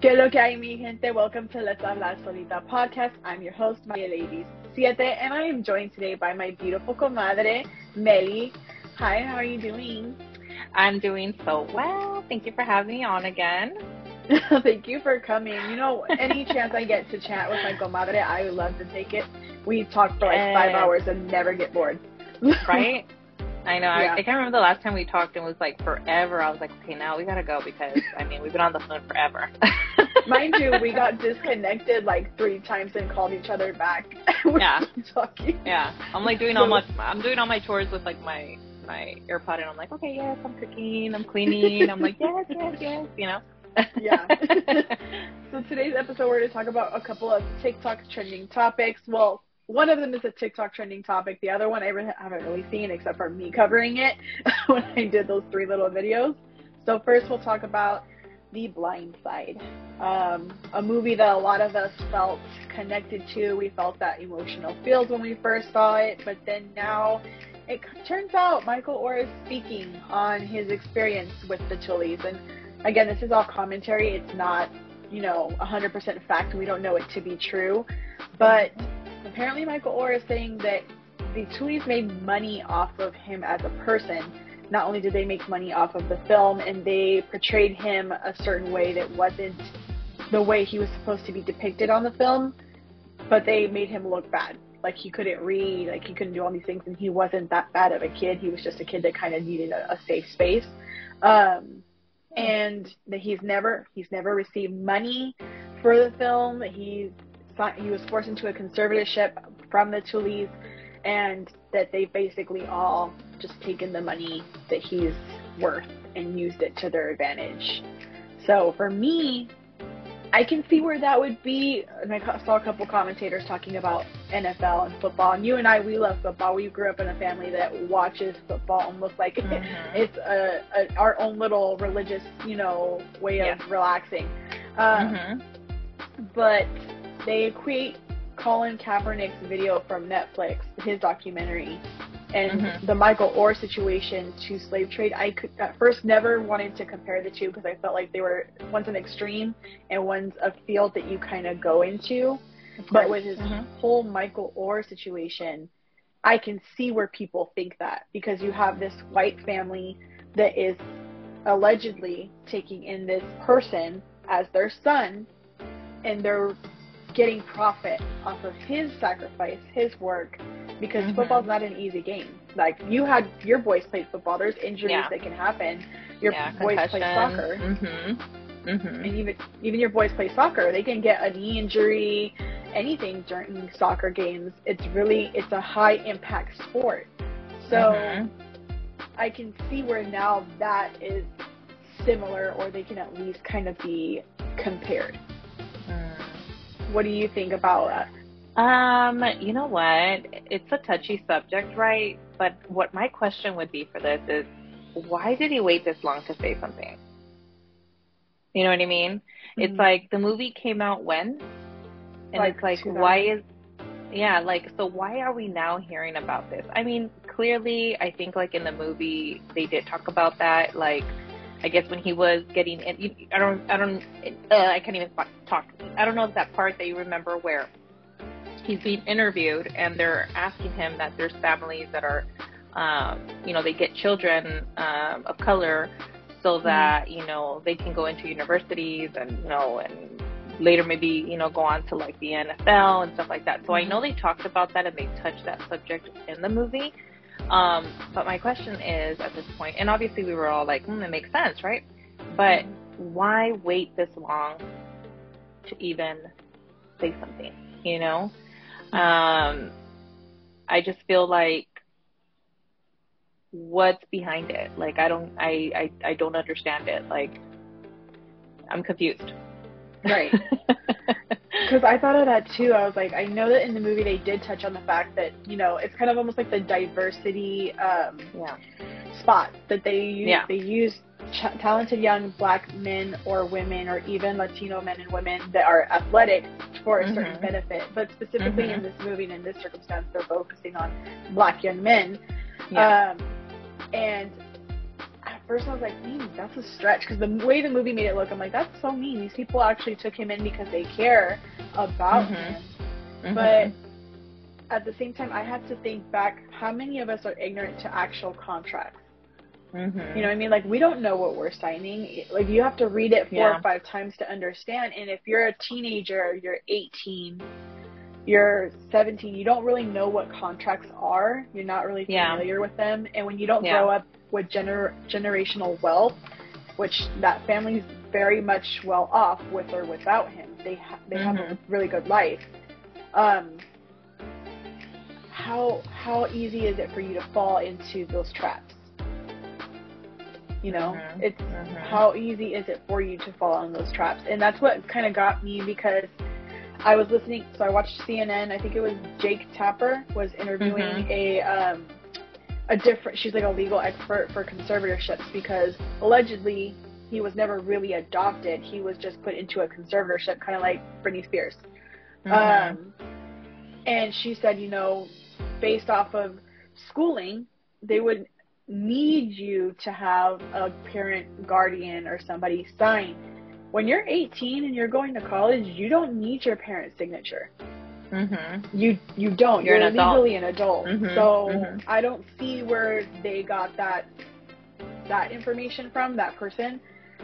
Que lo que hay, mi gente? Welcome to Let's Hablar Solita podcast. I'm your host, Maria Ladies Siete, and I am joined today by my beautiful comadre, Meli. Hi, how are you doing? I'm doing so well. Thank you for having me on again. Thank you for coming. You know, any chance I get to chat with my comadre, I would love to take it. We talk for like five hours and never get bored. right? I know. Yeah. I, I, can't remember the last time we talked. And it was like forever. I was like, okay, now we gotta go because I mean we've been on the phone forever. Mind you, we got disconnected like three times and called each other back. yeah. Talking. Yeah. I'm like doing all my I'm doing all my chores with like my my AirPod and I'm like, okay, yes, I'm cooking, I'm cleaning. I'm like, yes, yes, yes, you know. yeah. so today's episode we're going to talk about a couple of TikTok trending topics. Well, one of them is a TikTok trending topic. The other one I haven't really seen except for me covering it when I did those three little videos. So first we'll talk about The Blind Side, um, a movie that a lot of us felt connected to. We felt that emotional feels when we first saw it, but then now it turns out Michael Oher is speaking on his experience with the Chilis. And again, this is all commentary. It's not, you know, 100% fact. We don't know it to be true. But apparently Michael Oher is saying that the Tuohys made money off of him as a person. Not only did they make money off of the film, and they portrayed him a certain way that wasn't the way he was supposed to be depicted on the film, but they made him look bad. Like he couldn't read, like he couldn't do all these things, and he wasn't that bad of a kid. He was just a kid that kind of needed a, a safe space. Um, and that he's never he's never received money for the film. He's he was forced into a conservatorship from the Tuohys, and that they basically all just taken the money that he's worth and used it to their advantage. So for me, I can see where that would be. And I saw a couple commentators talking about NFL and football. And you and I, we love football. We grew up in a family that watches football almost like mm-hmm. it's a, a, our own little religious, you know, way yeah. of relaxing. Uh, mm-hmm. But they equate Colin Kaepernick's video from Netflix, his documentary, and mm-hmm. the Michael Oher situation to slave trade. I could at first never wanted to compare the two because I felt like they were one's an extreme and one's a field that you kind of go into. But with his mm-hmm. whole Michael Oher situation, I can see where people think that because you have this white family that is allegedly taking in this person as their son and they're getting profit off of his sacrifice, his work, because mm-hmm. football's not an easy game. Like you had your boys played football. There's injuries yeah. that can happen. Your yeah, boys play soccer. Mm-hmm. Mm-hmm. And even even your boys play soccer. They can get a knee injury, anything during soccer games. It's really it's a high impact sport. So mm-hmm. I can see where now that is similar, or they can at least kind of be compared. What do you think about that? Um, you know what? It's a touchy subject, right? But what my question would be for this is why did he wait this long to say something? You know what I mean? Mm-hmm. It's like the movie came out when? And like it's like why is yeah, like so why are we now hearing about this? I mean, clearly I think like in the movie they did talk about that like I guess when he was getting in, I don't, I don't, uh, I can't even talk. I don't know if that part that you remember where he's being interviewed and they're asking him that there's families that are, um, you know, they get children um, of color so mm-hmm. that mm-hmm. you know they can go into universities and you know and later maybe you know go on to like the NFL and stuff like that. So I know they talked about that and they touched that subject in the movie. Um, but my question is at this point, and obviously we were all like, hmm, it makes sense, right? But why wait this long to even say something, you know? Um, I just feel like what's behind it? Like, I don't, I, I, I don't understand it. Like, I'm confused. Right. Because I thought of that too. I was like, I know that in the movie they did touch on the fact that you know it's kind of almost like the diversity um, yeah. spot that they use. Yeah. They use ch- talented young black men or women or even Latino men and women that are athletic for a mm-hmm. certain benefit. But specifically mm-hmm. in this movie and in this circumstance, they're focusing on black young men. Yeah. Um, and first I was like, "Hmm, that's a stretch," because the way the movie made it look, I'm like, that's so mean. These people actually took him in because they care about Mhm. him. Mhm. But at the same time, I had to think back: how many of us are ignorant to actual contracts? Mhm. You know what I mean? Like we don't know what we're signing. Like you have to read it four Yeah. or five times to understand. And if you're a teenager, you're 18, you're 17, you don't really know what contracts are. You're not really Yeah. familiar with them. And when you don't Yeah. grow up with gener- generational wealth, which that family's very much well off with or without him, they ha- they have a really good life. Um, how how easy is it for you to fall into those traps? You know, Mhm. it's Mhm. how easy is it for you to fall in those traps? And that's what kind of got me because I was listening. So I watched CNN. I think it was Jake Tapper was interviewing Mhm. a um, a different. She's like a legal expert for conservatorships because allegedly he was never really adopted. He was just put into a conservatorship, kind of like Britney Spears. Mhm. Um, and she said, you know, based off of schooling, they would need you to have a parent guardian or somebody sign. When you're 18 and you're going to college, you don't need your parent's signature. Mhm. You you don't. You're You're, an adult. legally an adult. Mhm, So mhm. I don't see where they got that that information from that person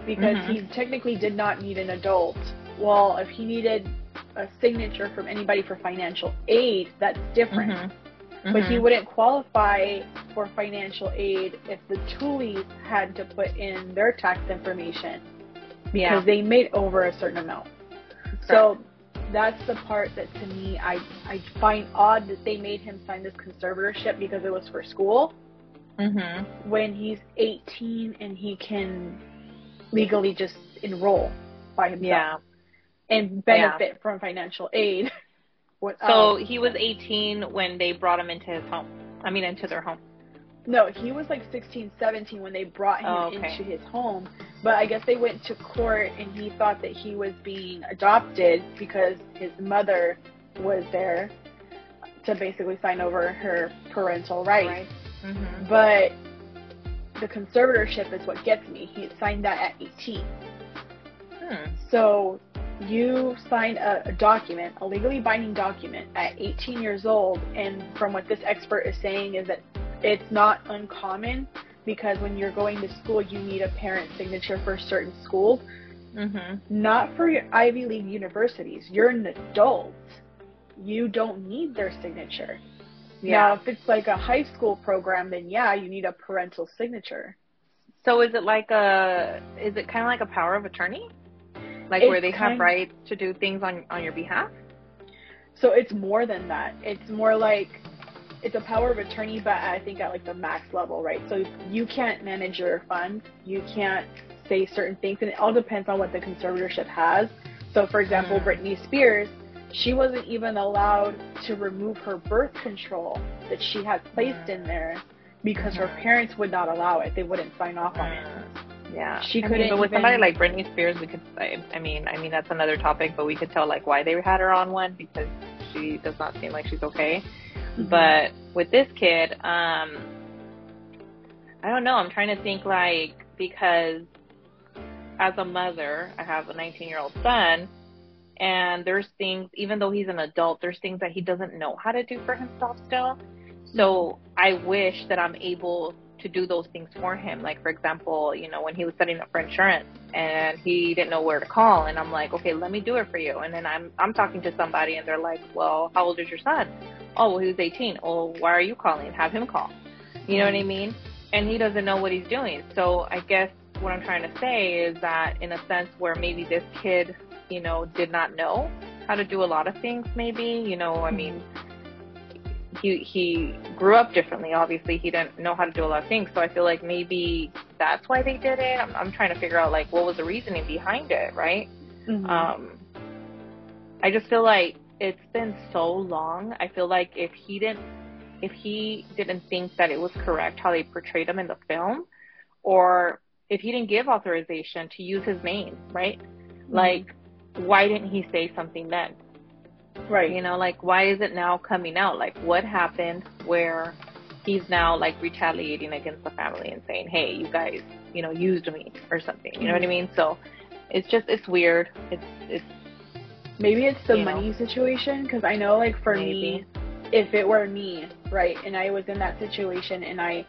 because he technically did not need an adult. Well, if he needed a signature from anybody for financial aid, that's different. Mhm. But he Mhm. wouldn't qualify for financial aid if the Tuohys had to put in their tax information because Yeah. they made over a certain amount. So that's the part that to me I I find odd that they made him sign this conservatorship because it was for school Mhm. when he's 18 and he can legally just enroll by himself Yeah. and benefit from financial aid. What- So um, he was 18 when they brought him into his home. I mean, into their home. No, he was like 16, 17 when they brought him Oh, okay. into his home. But I guess they went to court and he thought that he was being adopted because his mother was there to basically sign over her parental rights. Mhm. But the conservatorship is what gets me. He signed that at 18. Hmm. So you sign a, a document, a legally binding document at 18 years old, and from what this expert is saying is that it's not uncommon because when you're going to school, you need a parent signature for certain schools, Mhm. not for your Ivy League universities. You're an adult. You don't need their signature. Now, Yeah. if it's like a high school program, then yeah, you need a parental signature. So is it like a? Is it kind of like a power of attorney? Like It's where they have rights to do things on on your behalf? So it's more than that. It's more like it's a power of attorney, but I think at like the max level, right? So you can't manage your funds, you can't say certain things, and it all depends on what the conservatorship has. So, for example, Mm. Britney Spears, she wasn't even allowed to remove her birth control that she had placed Mm. in there because her Mhm. parents would not allow it. They wouldn't sign off on it. Yeah, She I couldn't Mean, but with even- somebody like Britney Spears, we could. I, I mean, I mean that's another topic, but we could tell like why they had her on one because she does not seem like she's okay. Mhm. But with this kid, um, I don't know. I'm trying to think like because as a mother, I have a 19 year old son, and there's things, even though he's an adult, there's things that he doesn't know how to do for himself still. So I wish that I'm able to do those things for him. Like for example, you know, when he was setting up for insurance and he didn't know where to call, and I'm like, okay, let me do it for you. And then I'm I'm talking to somebody, and they're like, well, how old is your son? Oh, well, he was 18. Oh, why are you calling? Have him call. You know what I mean? And he doesn't know what he's doing. So I guess what I'm trying to say is that in a sense where maybe this kid, you know, did not know how to do a lot of things maybe, you know, I mean, he he grew up differently. Obviously, he didn't know how to do a lot of things. So I feel like maybe that's why they did it. I'm, I'm trying to figure out like what was the reasoning behind it, right? Mhm. Um, I just feel like it's been so long. I feel like if he didn't, if he didn't think that it was correct how they portrayed him in the film, or if he didn't give authorization to use his name, right? Mm-hmm. Like, why didn't he say something then? right. You know, like why is it now coming out? Like what happened where he's now like retaliating against the family and saying, "Hey, you guys, you know, used me or something." You know what I mm-hmm. mean? So it's just it's weird. It's it's Maybe it's the You know. money situation because I know, like, for Maybe. me, if it were me, right, and I was in that situation and I,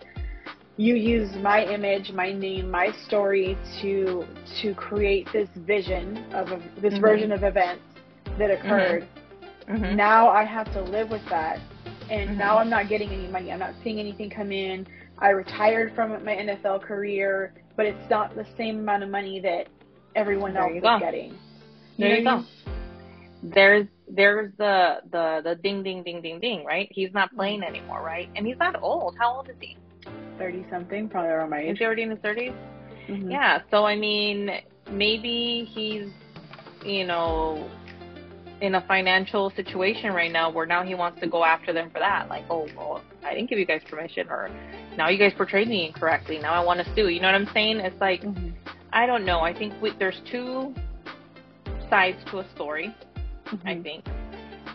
you use my image, my name, my story to to create this vision of a, this Mhm. version of events that occurred. mhm. Now I have to live with that, and Mhm. now I'm not getting any money. I'm not seeing anything come in. I retired from my NFL career, but it's not the same amount of money that everyone There else you is go. getting. There know you go. There's there's the the the ding ding ding ding ding, right? He's not playing anymore, right? And he's not old. How old is he? Thirty something, probably around my age Is he already in his 30s? Mhm. Yeah. So I mean, maybe he's, you know, in a financial situation right now where now he wants to go after them for that. Like, oh, well, I didn't give you guys permission, or now you guys portrayed me incorrectly. Now I want to sue. You know what I'm saying? It's like Mhm. I don't know. I think we, there's two sides to a story. I Mhm. think.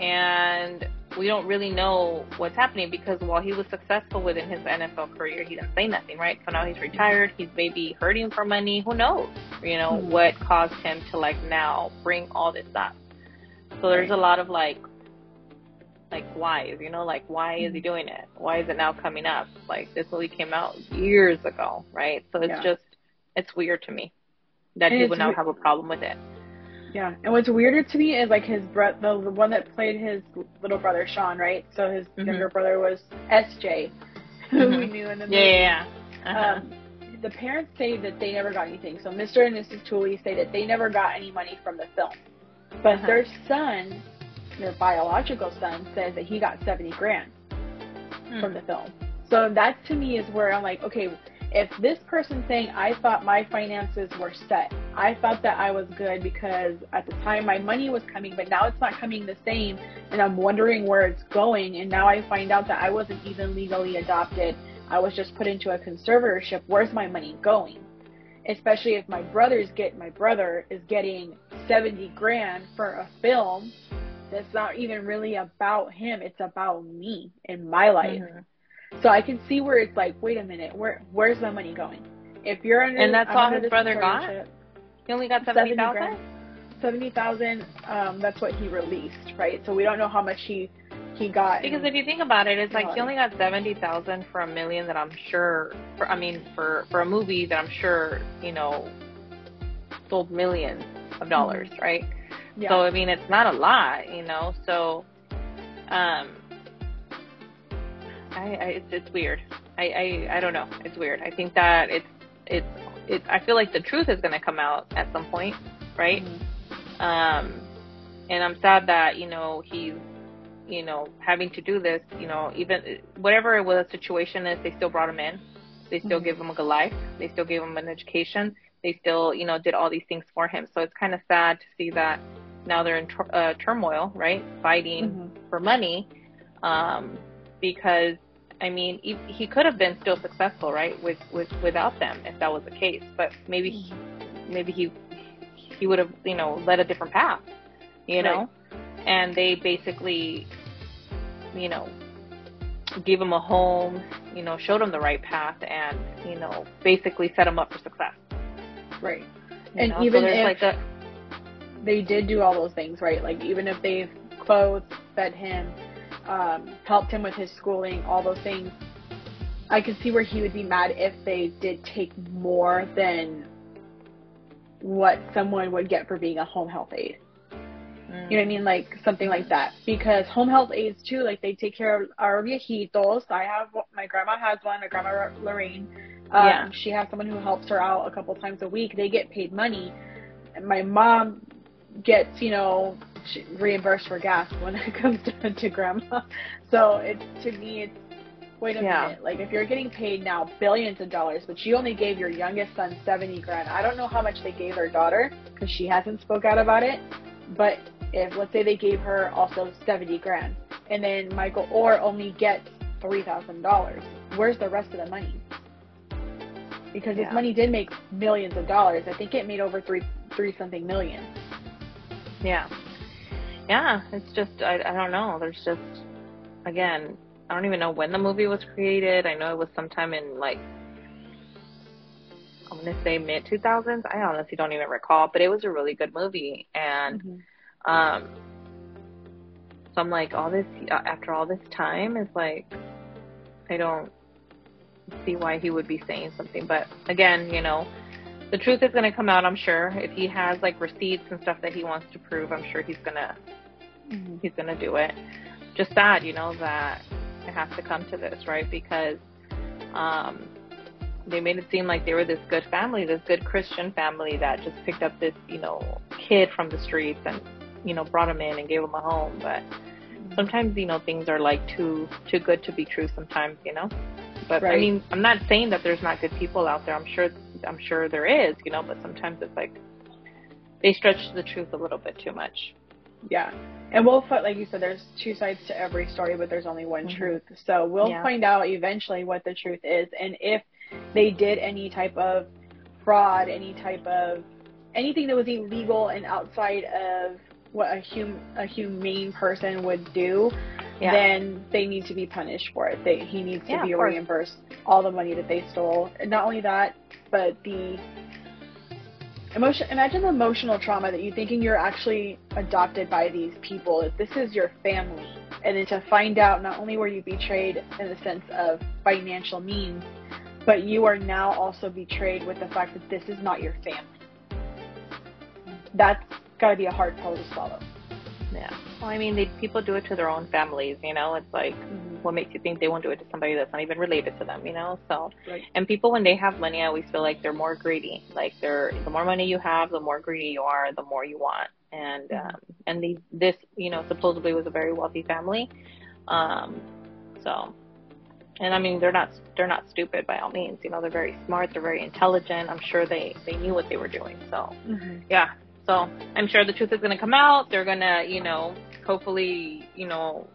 And we don't really know what's happening because while he was successful within his NFL career, he didn't say nothing, right? So now he's retired. He's maybe hurting for money. Who knows? You know, Mhm. what caused him to like now bring all this up. So there's a lot of like, like whys, you know, like why is he Mhm. doing it? Why is it now coming up? Like this movie came out years ago, right? So it's Yeah. just, it's weird to me that And he would now have a problem with it. Yeah, and what's weirder to me is like his bro, the, the one that played his little brother Sean, right? So his Mhm. younger brother was SJ, who we Mhm. knew in the movie. yeah, yeah. Uh-huh. Um, the parents say that they never got anything. So Mr. and Mrs. Tuohy say that they never got any money from the film, but Uh-huh. their son, their biological son, says that he got seventy grand. Hmm. from the film. So that to me is where I'm like, okay, if this person saying I thought my finances were set, I thought that I was good because at the time my money was coming, but now it's not coming the same, and I'm wondering where it's going, and now I find out that I wasn't even legally adopted. I was just put into a conservatorship. Where's my money going? Especially if my brothers get my brother is getting 70 grand for a film that's not even really about him. It's about me and my life. Mhm. So I can see where it's like, wait a minute, where where's my money going? If you're under And that's all his brother got? He only got 70 seventy thousand. Seventy thousand. Um, that's what he released, right? So we don't know how much he he got. Because if you think about it, it's like he only got seventy thousand for a million that I'm sure. For I mean, for for a movie that I'm sure you know sold millions of dollars, right? yeah. So I mean, it's not a lot, you know. So, um, I, I it's it's weird. I, I I don't know. It's weird. I think that it's it's it. I feel like the truth is going to come out at some point, right? Mhm. Um, and I'm sad that you know he's you know having to do this. You know, even whatever the situation is, they still brought him in. They still Mhm. gave him a good life. They still gave him an education. They still you know did all these things for him. So it's kind of sad to see that now they're in tur- uh, turmoil, right? Fighting Mhm. for money, um, because I mean he, he could have been still successful, right? With with without them if that was the case. But maybe he, maybe he he would have you know led a different path, you know. And they basically, you know, gave him a home, you know, showed him the right path, and you know, basically set him up for success. Right. you And know? even so if- like a They did do all those things, right? Like even if they clothed, fed him, um, helped him with his schooling, all those things. I could see where he would be mad if they did take more than what someone would get for being a home health aide. You know what I mean? Like something like that. Because home health aides too, like they take care of our viejitos. I have my grandma has one, my grandma Lorraine. Um, Yeah. She has someone who helps her out a couple times a week. They get paid money. And my mom gets, you know, reimbursed for gas when it comes to, to grandma. So it's to me, it's wait a Yeah. minute. Like if you're getting paid now billions of dollars, but you only gave your youngest son seventy grand. I don't know how much they gave their daughter because she hasn't spoke out about it. But if let's say they gave her also seventy grand, and then Michael Oher only gets three thousand dollars, where's the rest of the money? Because Yeah. this money did make millions of dollars. I think it made over three three something million. Yeah. Yeah, it's just I I don't know. There's just again, I don't even know when the movie was created. I know it was sometime in like I'm gonna say mid 2000s. I honestly don't even recall, but it was a really good movie, and mm-hmm. um, so I'm like, all this after all this time is like, I don't see why he would be saying something. But again, you know, the truth is gonna come out. I'm sure if he has like receipts and stuff that he wants to prove, I'm sure he's gonna mm-hmm. he's gonna do it. Just sad, you know, that it has to come to this, right? Because um, they made it seem like they were this good family, this good Christian family that just picked up this, you know, kid from the streets and, you know, brought him in and gave him a home. But sometimes, you know, things are like too too good to be true. Sometimes, you know. But right. I mean, I'm not saying that there's not good people out there. I'm sure, I'm sure there is, you know. But sometimes it's like they stretch the truth a little bit too much. Yeah. And we'll find, like you said, there's two sides to every story, but there's only one mm-hmm. truth. So we'll yeah. find out eventually what the truth is. And if they did any type of fraud, any type of anything that was illegal and outside of what a hum a humane person would do, yeah. then they need to be punished for it. They he needs to yeah, be reimbursed all the money that they stole. And not only that, but the emotion imagine the emotional trauma that you thinking you're actually adopted by these people, this is your family. And then to find out not only were you betrayed in the sense of financial means, but you are now also betrayed with the fact that this is not your family. That's got to be a hard pill to swallow. Yeah. Well, I mean, they, people do it to their own families, you know. It's like, mm-hmm. what makes you think they won't do it to somebody that's not even related to them, you know? So, right. and people when they have money, I always feel like they're more greedy. Like they're the more money you have, the more greedy you are, the more you want. And mm-hmm. um, and these this you know supposedly was a very wealthy family. Um, so and I mean they're not they're not stupid by all means. You know, they're very smart, they're very intelligent. I'm sure they they knew what they were doing. So mm-hmm. yeah. So I'm sure the truth is gonna come out. They're gonna you know hopefully you know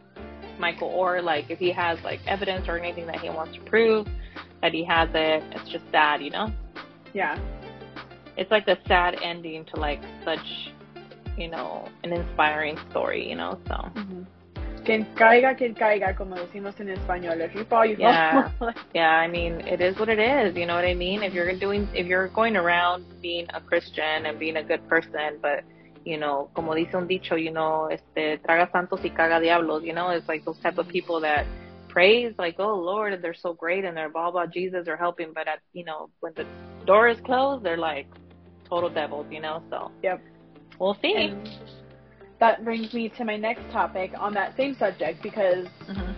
Michael Oher like if he has like evidence or anything that he wants to prove that he has it. It's just sad, you know. Yeah. It's like a sad ending to like such you know an inspiring story. You know so. Mm-hmm quien caiga, quien caiga, como decimos en español. If you fall, you yeah. fall. yeah, I mean, it is what it is. You know what I mean? If you're doing, if you're going around being a Christian and being a good person, but you know, como dice un dicho, you know, este, traga santos y caga diablos. You know, it's like those type of people that praise, like, oh Lord, and they're so great, and they're blah blah Jesus are helping, but at you know, when the door is closed, they're like total devils. You know, so yep, we'll see. And- that brings me to my next topic on that same subject because mm-hmm.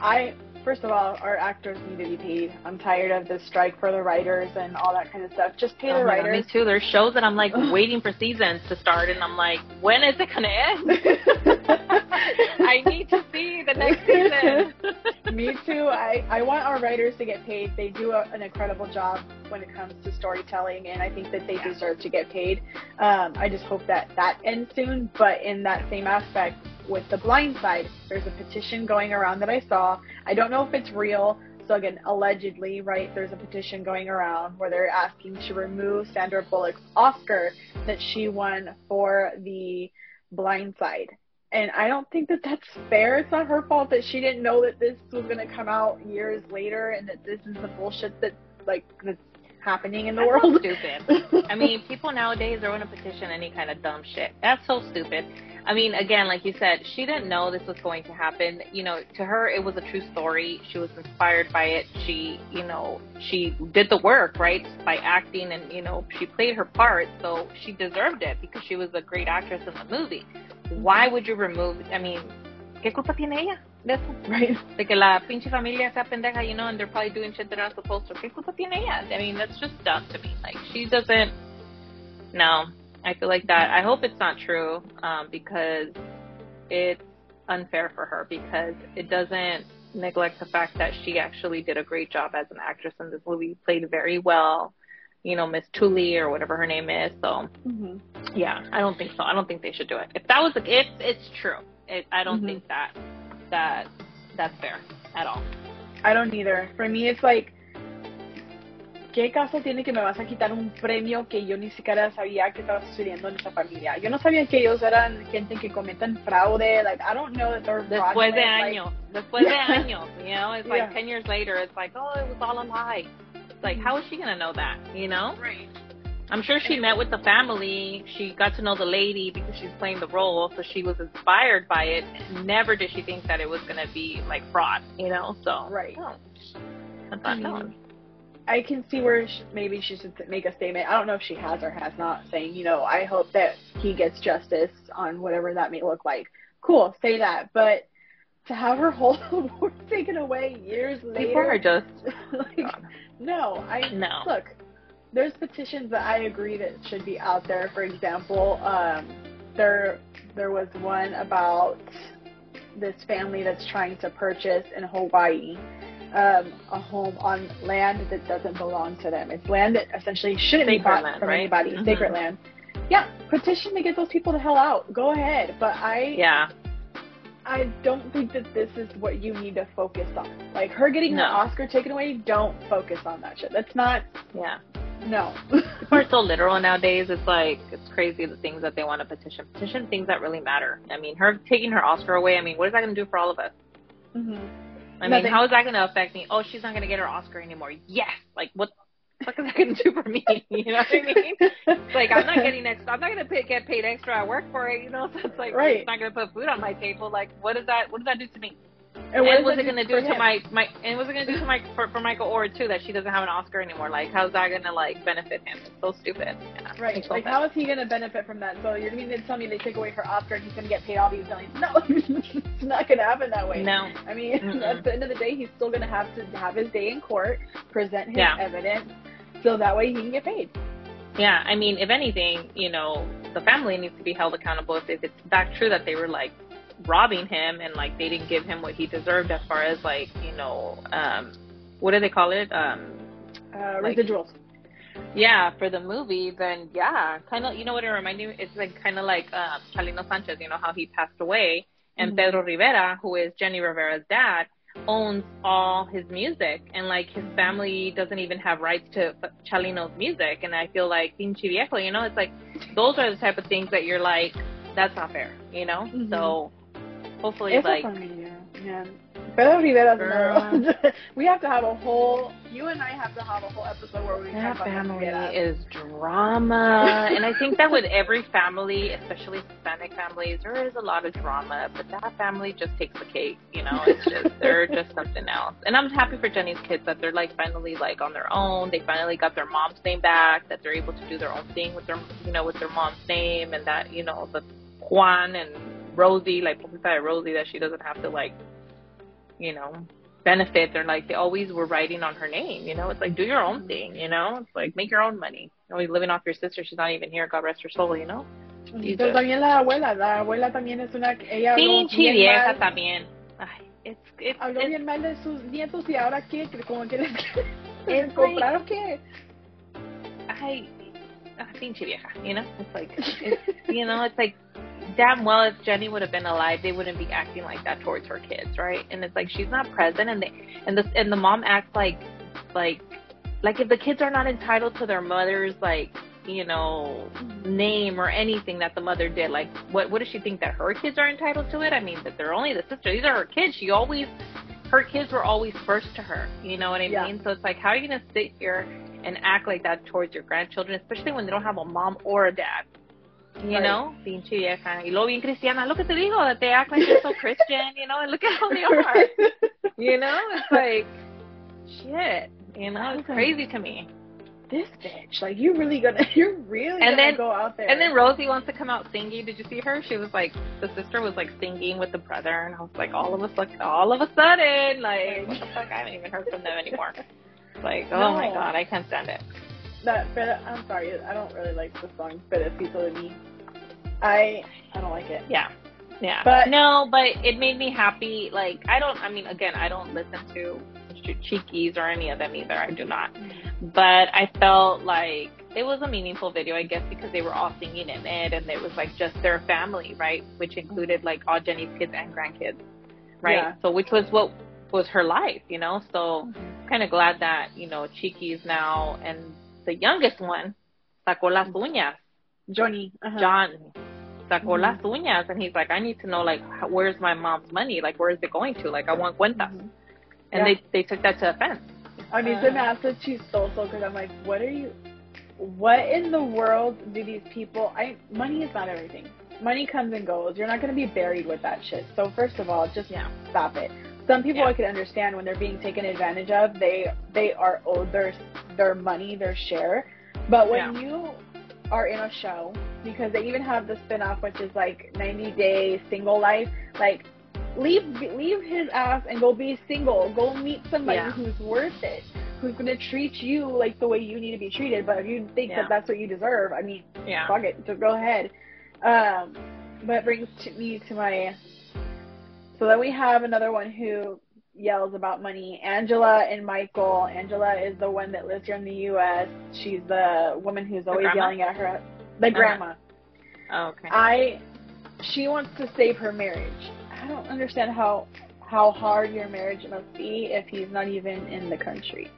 I, first of all, our actors need to be paid. I'm tired of the strike for the writers and all that kind of stuff. Just pay oh the writers. God, me too. There's shows that I'm like waiting for seasons to start, and I'm like, when is it gonna end? I need to see the next season. me too. I I want our writers to get paid. They do a, an incredible job when it comes to storytelling, and I think that they deserve to get paid. Um, I just hope that that ends soon. But in that same aspect, with the blind side, there's a petition going around that I saw. I don't know if it's real. So again, allegedly, right, there's a petition going around where they're asking to remove Sandra Bullock's Oscar that she won for the blind side. And I don't think that that's fair. It's not her fault that she didn't know that this was going to come out years later and that this is the bullshit that, like, that's happening in the That's world. stupid. I mean, people nowadays are going to petition any kind of dumb shit. That's so stupid. I mean, again, like you said, she didn't know this was going to happen. You know, to her, it was a true story. She was inspired by it. She, you know, she did the work, right, by acting and, you know, she played her part. So she deserved it because she was a great actress in the movie. Why mm-hmm. would you remove, I mean, ¿qué culpa tiene ella? de eso. Right. De que la pinche familia sea pendeja, you know, and they're probably doing shit they're not supposed to. ¿Qué culpa tiene ella? I mean, that's just dumb to me. Like, she doesn't. No, I feel like that. I hope it's not true um, because it's unfair for her because it doesn't neglect the fact that she actually did a great job as an actress in this movie. Played very well. You know, Miss Tully or whatever her name is. So, mm-hmm. yeah, I don't think so. I don't think they should do it. If that was, the, if it's true, it, I don't mm-hmm. think that that that's fair at all. I don't either. For me, it's like ¿qué caso tiene que me vas a quitar un premio que yo ni siquiera sabía que estaba sucediendo en esa familia? Yo no sabía que ellos eran gente que cometen fraude. Like, I don't know that they're Después de fraudulent, años. Like, Después de Yeah. años. You know, it's like Yeah. 10 years later, it's like, oh, it was all a lie. It's like, how is she going to know that? You know? right. I'm sure she met with the family. She got to know the lady because she's playing the role, so she was inspired by it. Never did she think that it was going to be like fraud, you know? So, Right. Oh, no. I I thought, no. mean, I can see where sh maybe she should make a statement. I don't know if she has or has not, saying, you know, I hope that he gets justice on whatever that may look like. Cool, say that. But to have her whole award taken away years People are just, like, no, I no. look. There's petitions that I agree that should be out there. For example, um, there there was one about this family that's trying to purchase in Hawaii um, a home on land that doesn't belong to them. It's land that essentially shouldn't be Sacred bought land, from right? anybody. Mhm. Sacred land. Yeah, petition to get those people the hell out. Go ahead, but I Yeah. I don't think that this is what you need to focus on. Like her getting No. her Oscar taken away, don't focus on that shit. That's not Yeah. no. People are so literal nowadays. It's like it's crazy the things that they want to petition. Petition things that really matter. I mean, her taking her Oscar away. I mean, what is that going to do for all of us? hmm I Nothing. mean, how is that going to affect me? Oh, she's not going to get her Oscar anymore. Yes. Like, what the fuck is that going to do for me? You know what I mean? It's like I'm not getting extra. I'm not going to pay, get paid extra at work for it. You know, so it's like Right. it's not going to put food on my table. Like, what does that? What does that do to me? And And that it going to for do to my my? And was it going to do to my for, for Michael Oher too? That she doesn't have an Oscar anymore. Like, how's that going to like benefit him? It's so stupid. Yeah, Right. Like, how is he going to benefit from that? So you're going to tell me they take away her Oscar and he's going to get paid all these millions? No, it's not going to happen that way. No. I mean, Mm-mm. at the end of the day, he's still going to have to have his day in court, present his Yeah. evidence, so that way he can get paid. Yeah, I mean, if anything, you know, the family needs to be held accountable if, if it's that true that they were like robbing him and like they didn't give him what he deserved as far as like, you know, um what do they call it? Um Uh, Like- residuals. yeah, for the movie, then yeah, kind of, you know what it reminded me? It's like kind of like um, Chalino Sanchez, you know, how he passed away. And Mhm. Pedro Rivera, who is Jenni Rivera's dad, owns all his music. And like his family doesn't even have rights to Chalino's music. And I feel like pinche viejo, you know, it's like those are the type of things that you're like, that's not fair, you know? Mhm. So hopefully, Esa like, man. Pedro Rivera's Girl. We have to have a whole, you and I have to have a whole episode where we That talk about family is drama. and I think that with every family, especially Hispanic families, there is a lot of drama, but that family just takes the cake, you know? It's just, they're just something else. And I'm happy for Jenni's kids that they're like finally like on their own. They finally got their mom's name back, that they're able to do their own thing with their, you know, with their mom's name and that, you know, the Juan and Rosie, like and Rosie, that she doesn't have to like, you know, benefit. They're like they always were writing on her name. You know, it's like do your own thing. You know, it's like make your own money. You're always living off your sister. She's not even here. God rest her soul. You know. Pero también la abuela, la abuela también es una, ella habló Pinche bien vieja mal, también. Ay, it's it's, habló it's bien mal de sus nietos y ahora qué, Que como quieres It's comprar o qué? I, ah, pinche vieja. You know, it's like it's, you know, it's like damn well if Jenni would have been alive, they wouldn't be acting like that towards her kids, right? And it's like she's not present, and they and the and the mom acts like like like if the kids are not entitled to their mother's like you know name or anything that the mother did like what what does she think that her kids are entitled to it i mean that they're only the sister these are her kids she always her kids were always first to her you know what i Yeah. mean so it's like how are you going to sit here and act like that towards your grandchildren especially when they don't have a mom or a dad you Right. know pinche vieja y luego bien cristiana look at the digo that they act like they're so christian you know and look at how they are you know it's like shit you know it's crazy to me this bitch, like you really gonna, you're really And gonna then- go out there. And then Rosie wants to come out singing. Did you see her? She was like, the sister was like singing with the brother, and I was like, all of a sudden, all of a sudden, like, what the fuck? I haven't even heard from them anymore. Like, oh my god, I can't stand it. That, but I'm sorry, I don't really like the song Pedacito de Mi. I, I don't like it. Yeah, yeah. But- no, but it made me happy. Like, I don't. I mean, again, I don't listen to Chiquis or any of them either. I do not. Mm-hmm. But I felt like it was a meaningful video, I guess, because they were all singing in it, and it was like just their family, right? Which included like all Jenni's kids and grandkids, right? Yeah. So which was what was her life, you know. So mm-hmm. kind of glad that you know Chiquis now and the youngest one sacó las uñas. Johnny. Uh-huh. John sacó Mhm. las uñas, and he's like, I need to know like where's my mom's money? Like where is it going to? Like I want cuentas. Mhm. And Yeah. they they took that to offense. I mean, se me hace chistoso because I'm like, what are you? What in the world do these people? I money is not everything. Money comes and goes. You're not going to be buried with that shit. So first of all, just Yeah. stop it. Some people Yeah. I can understand when they're being taken advantage of. They they are owed their their money, their share. But when Yeah. you are in a show, because they even have the spin-off, which is like 90 Day Single Life, like leave leave his ass and go be single. Go meet somebody Yeah. who's worth it, who's gonna treat you like the way you need to be treated. But if you think that that's what you deserve, I mean, Yeah. fuck it, so go ahead. Um, but brings to me to my. So then we have another one who yells about money. Angela and Michael. Angela is the one that lives here in the U.S. She's the woman who's always yelling at her. The uh-huh. grandma. Oh, okay. I. She wants to save her marriage. I don't understand how how hard your marriage must be if he's not even in the country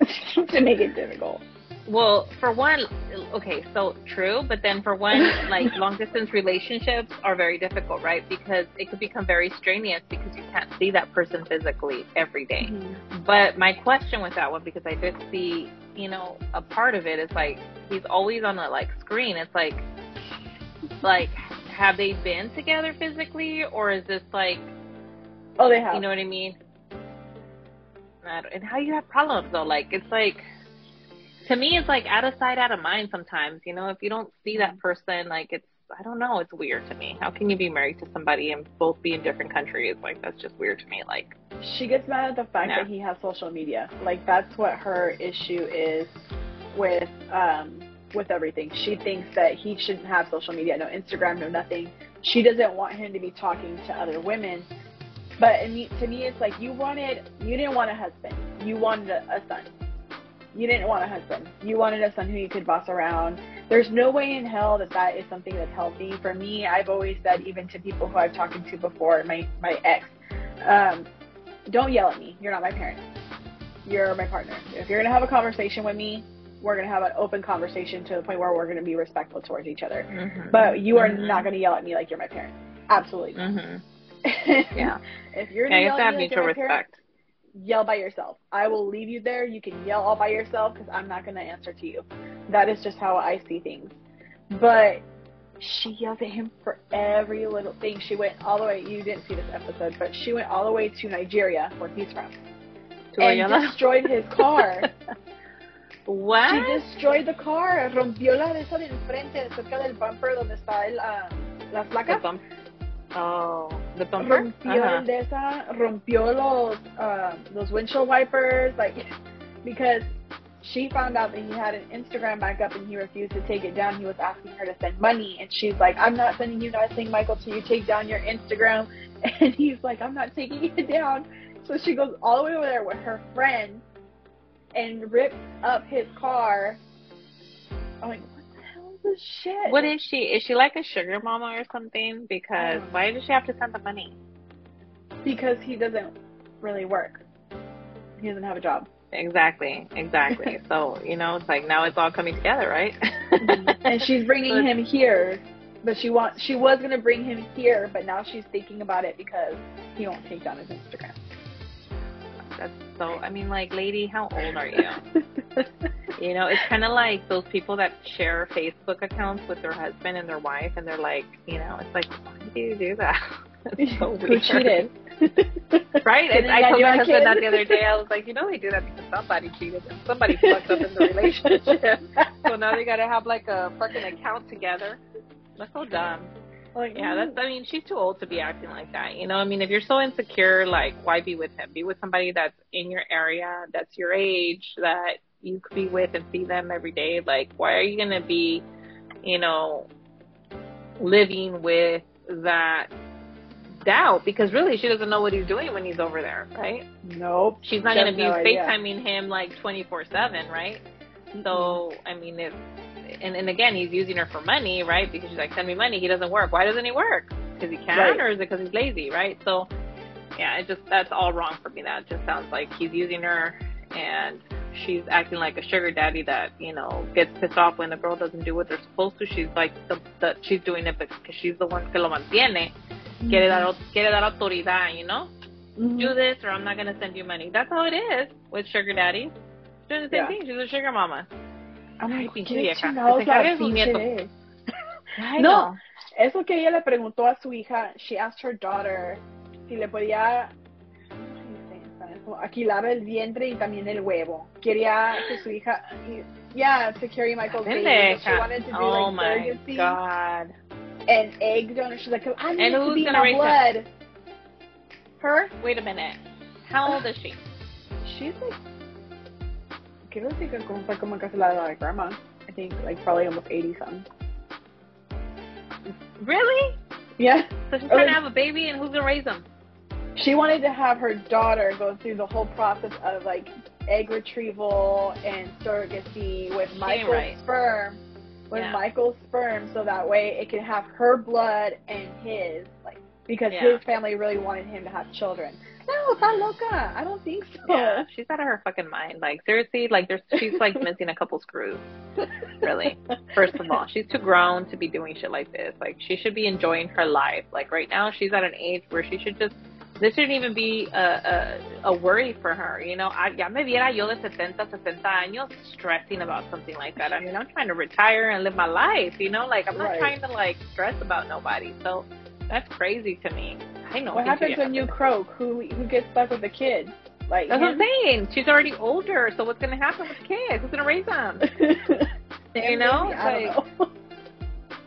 to make it difficult. Well, for one, okay, so true, but then for one, like long distance relationships are very difficult, right? Because it could become very strenuous because you can't see that person physically every day. Mm-hmm. But my question with that one, because I did see, you know, a part of it is like he's always on the like screen. It's like, like, have they been together physically, or is this like, Oh, they have. you know what I mean? I And how you have problems though? Like it's like, to me, it's like out of sight, out of mind. Sometimes, you know, if you don't see that person, like it's, I don't know, it's weird to me. How can you be married to somebody and both be in different countries? Like that's just weird to me. Like, she gets mad at the fact that he has social media. Like that's what her issue is with um with everything. She thinks that he shouldn't have social media, no Instagram, no nothing. She doesn't want him to be talking to other women. But to me, it's like you wanted, you didn't want a husband. You wanted a, a son. You didn't want a husband. You wanted a son who you could boss around. There's no way in hell that that is something that's healthy. For me, I've always said, even to people who I've talked to before, my my ex, um, don't yell at me. You're not my parent. You're my partner. If you're gonna have a conversation with me, we're gonna have an open conversation to the point where we're gonna be respectful towards each other. mhm. But you are Mhm. not gonna yell at me like you're my parent. Absolutely. Mhm. Yeah. if you're gonna you yell have at me like mutual you're my parent, respect. Yell by yourself. I will leave you there. You can yell all by yourself because I'm not going to answer to you. That is just how I see things. But she yells at him for every little thing. She went all the way, you didn't see this episode, but she went all the way to Nigeria, where he's from, To and Ayala? destroyed his car. What? she destroyed the car. Rompió la de esa de enfrente, cerca del bumper donde está el, um, las The bump. Oh, the bumper. rompió Uh-huh. el de esa, rompió los uh, los windshield wipers, like because she found out that he had an Instagram backup and he refused to take it down. He was asking her to send money, and she's like, "I'm not sending you nothing, Michael, till you take down your Instagram." And he's like, "I'm not taking it down." So she goes all the way over there with her friend and rips up his car. I'm like, "What the hell is this shit?" What is she? Is she like a sugar mama or something? Because why does she have to send the money? because he doesn't really work. He doesn't have a job. Exactly, exactly. so you know, it's like now it's all coming together, right? Mm-hmm. and she's bringing him here, but she wants she was gonna bring him here, but now she's thinking about it because he won't take down his Instagram. That's so. I mean, like, lady, how old are you? You know, it's kind of like those people that share Facebook accounts with their husband and their wife, and they're like, you know, it's like, why do you do that? It's so Who weird. cheated? Right? And And I told my husband kid. that the other day. I was like, you know, they do that because somebody cheated and somebody fucked up in the relationship. so now they got to have like a fucking account together. That's so dumb. Yeah, that's. I mean, she's too old to be acting like that. You know, I mean, if you're so insecure, like, why be with him? Be with somebody that's in your area, that's your age, that you could be with and see them every day. Like, why are you gonna be, you know, living with that doubt? Because really, she doesn't know what he's doing when he's over there, right? nope. She's not gonna be no. FaceTiming him like 24 seven, right? So I mean, if and and again, he's using her for money, right? Because she's like, send me money. He doesn't work. Why doesn't he work? Because he can, Right. or is it because he's lazy, right? So yeah, it just that's all wrong for me. That just sounds like he's using her and she's acting like a sugar daddy that you know gets pissed off when the girl doesn't do what they're supposed to. She's like the, the she's doing it because she's the one que lo mantiene. Mm-hmm. Quiere dar quiere dar autoridad, you know. Mm-hmm. Do this or I'm not gonna send you money. That's how it is with sugar daddies. Doing the same yeah. thing. She's a sugar mama. I'm like, ¿qué chingados la No, eso que ella le preguntó a su hija, she asked her daughter si le podía aquilar el vientre y también el huevo. Quería que su hija, yeah, to carry Michael's baby. She wanted to do oh like surrogacy. God. And egg donor. She's like, I need and to be my blood. Her? Wait a minute. How old is she? She's like, quiero decir que como fue como la de grandma. I think like probably almost 80 something. Really? Yeah. So she's trying to have a baby and who's gonna raise them? she wanted to have her daughter go through the whole process of like egg retrieval and surrogacy with Michael's right. sperm, with yeah. Michael's sperm, so that way it could have her blood and his, like because yeah. his family really wanted him to have children. No, está loca. I don't think so. Yeah, she's out of her fucking mind. Like seriously, like there's she's like missing a couple screws. Really. First of all, she's too grown to be doing shit like this. Like she should be enjoying her life. Like right now, she's at an age where she should just this shouldn't even be a, a, a worry for her. You know, I, ya me viera yo de 70, 60 años stressing about something like that. I mean, I'm trying to retire and live my life, you know, like I'm not right. trying to like stress about nobody. So that's crazy to me. I know. What happens when you croak? Who who gets stuck with the kid? Like that's him? what I'm saying. She's already older, so what's gonna happen with the kids? Who's gonna raise them? you know, like,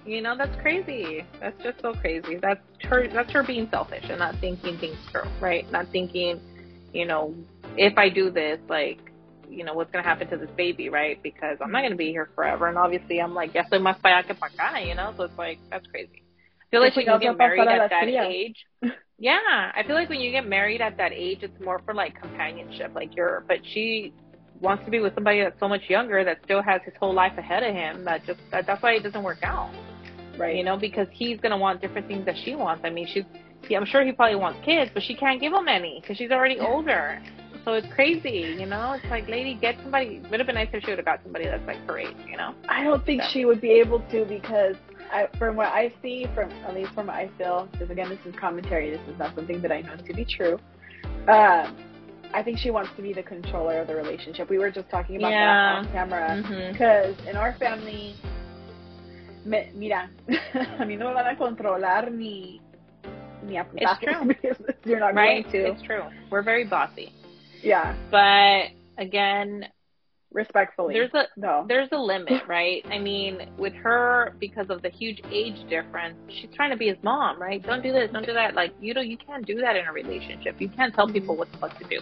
you know, that's crazy. That's just so crazy. That's her. That's her being selfish and not thinking things through, right? Not thinking, you know, if I do this, like, you know, what's gonna happen to this baby, right? Because I'm not gonna be here forever, and obviously, I'm like, yes, I must para allá que para acá, you know. So it's like that's crazy. I feel like when you get married at that age, yeah, I feel like when you get married at that age, it's more for like companionship. Like you're, but she wants to be with somebody that's so much younger that still has his whole life ahead of him. That just that, that's why it doesn't work out. Right. You know, because he's gonna want different things that she wants. I mean, she's. Yeah, I'm sure he probably wants kids, but she can't give him any because she's already older. So it's crazy, you know. It's like, lady, get somebody. It would have been nice if she would have got somebody that's like her age, you know. I don't think so. she would be able to because, I, from what I see, from at least from what I feel, because again, this is commentary. This is not something that I know to be true. Um, I think she wants to be the controller of the relationship. We were just talking about yeah. that on camera because mm-hmm. in our family, me, mira, a mí no me van a controlar ni ni a It's true. You're not right? going to. It's true. We're very bossy. Yeah. But again, respectfully. There's a no. there's a limit, right? I mean, with her because of the huge age difference, she's trying to be his mom, right? Don't do this, don't do that. Like you know, you can't do that in a relationship. You can't tell people what the fuck to do.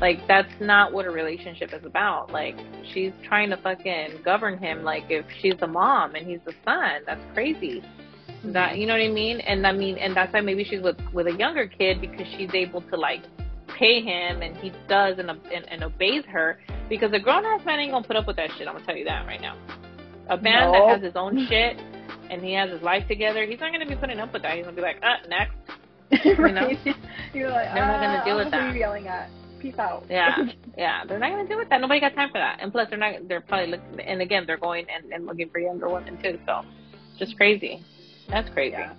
Like that's not what a relationship is about. Like she's trying to fucking govern him like if she's the mom and he's the son. That's crazy. That you know what I mean? And I mean and that's why maybe she's with with a younger kid because she's able to like pay him and he does and, and, and obeys her because a grown ass man ain't gonna put up with that shit. I'm gonna tell you that right now. A man that has his own shit and he has his life together, he's not gonna be putting up with that. He's gonna be like, uh, next. You know? You're like, they're not gonna uh, deal with that. yelling at. Peace out. Yeah, yeah, they're not gonna deal with that. Nobody got time for that. And plus, they're not. They're probably looking. And again, they're going and, and looking for younger women too. So, just crazy. That's crazy. Yeah.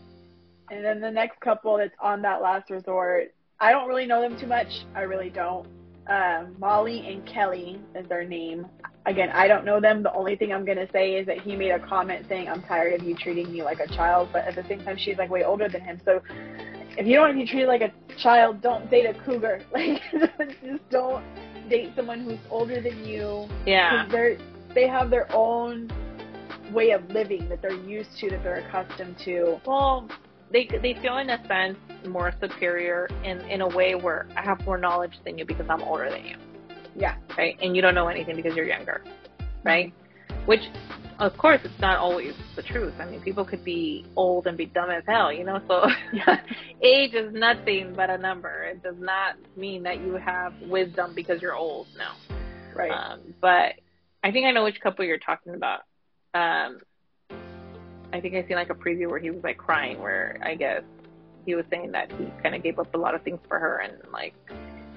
And then the next couple that's on that last resort I don't really know them too much. I really don't. Um, Molly and Kelly is their name. Again, I don't know them. The only thing I'm gonna say is that he made a comment saying, "I'm tired of you treating me like a child," but at the same time, she's like way older than him. So if you don't want to be treated like a child, don't date a cougar. Like, just don't date someone who's older than you. Yeah. They're they have their own way of living that they're used to, that they're accustomed to. Well, they they feel in a sense more superior in in a way where I have more knowledge than you because I'm older than you. Yeah. Right. And you don't know anything because you're younger. Right. Which, of course, it's not always the truth. I mean, people could be old and be dumb as hell, you know. So, age is nothing but a number. It does not mean that you have wisdom because you're old. No. Right. Um, but I think I know which couple you're talking about. Um, I think I seen like a preview where he was like crying, where I guess he was saying that he kind of gave up a lot of things for her and like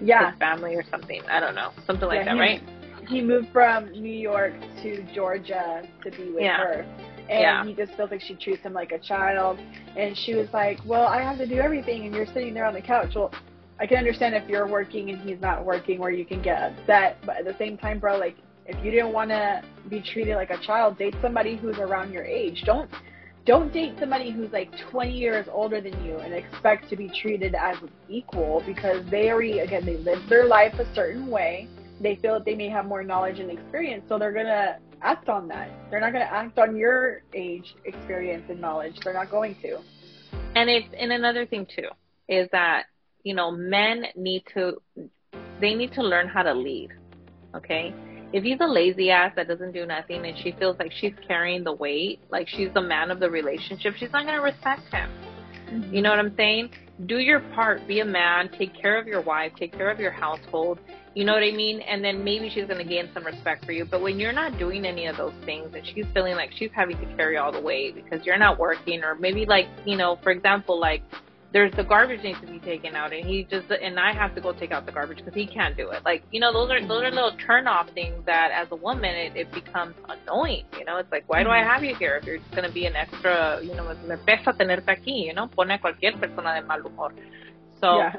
yeah his family or something. I don't know, something like Yeah, that, he- right? he moved from New York to Georgia to be with Yeah. her. And Yeah. he just feels like she treats him like a child. And she was like, Well, I have to do everything and you're sitting there on the couch. Well, I can understand if you're working and he's not working where you can get upset. But at the same time, bro, like if you didn't want to be treated like a child, date somebody who's around your age. Don't don't date somebody who's like 20 years older than you and expect to be treated as equal because they already again they live their life a certain way they feel that they may have more knowledge and experience, so they're gonna act on that. They're not gonna act on your age, experience, and knowledge. They're not going to. And it's and another thing too is that you know men need to they need to learn how to lead. Okay, if he's a lazy ass that doesn't do nothing and she feels like she's carrying the weight, like she's the man of the relationship, she's not gonna respect him. You know what I'm saying? Do your part, be a man, take care of your wife, take care of your household. You know what I mean? And then maybe she's going to gain some respect for you. But when you're not doing any of those things and she's feeling like she's having to carry all the weight because you're not working, or maybe like, you know, for example, like there's the garbage needs to be taken out and he just, and I have to go take out the garbage because he can't do it. Like, you know, those are, those are little turn off things that as a woman, it, it becomes annoying. You know, it's like, why do I have you here if you're just going to be an extra, you know, me pesa tenerte aquí, you know, pone a cualquier persona de mal humor. So, yeah.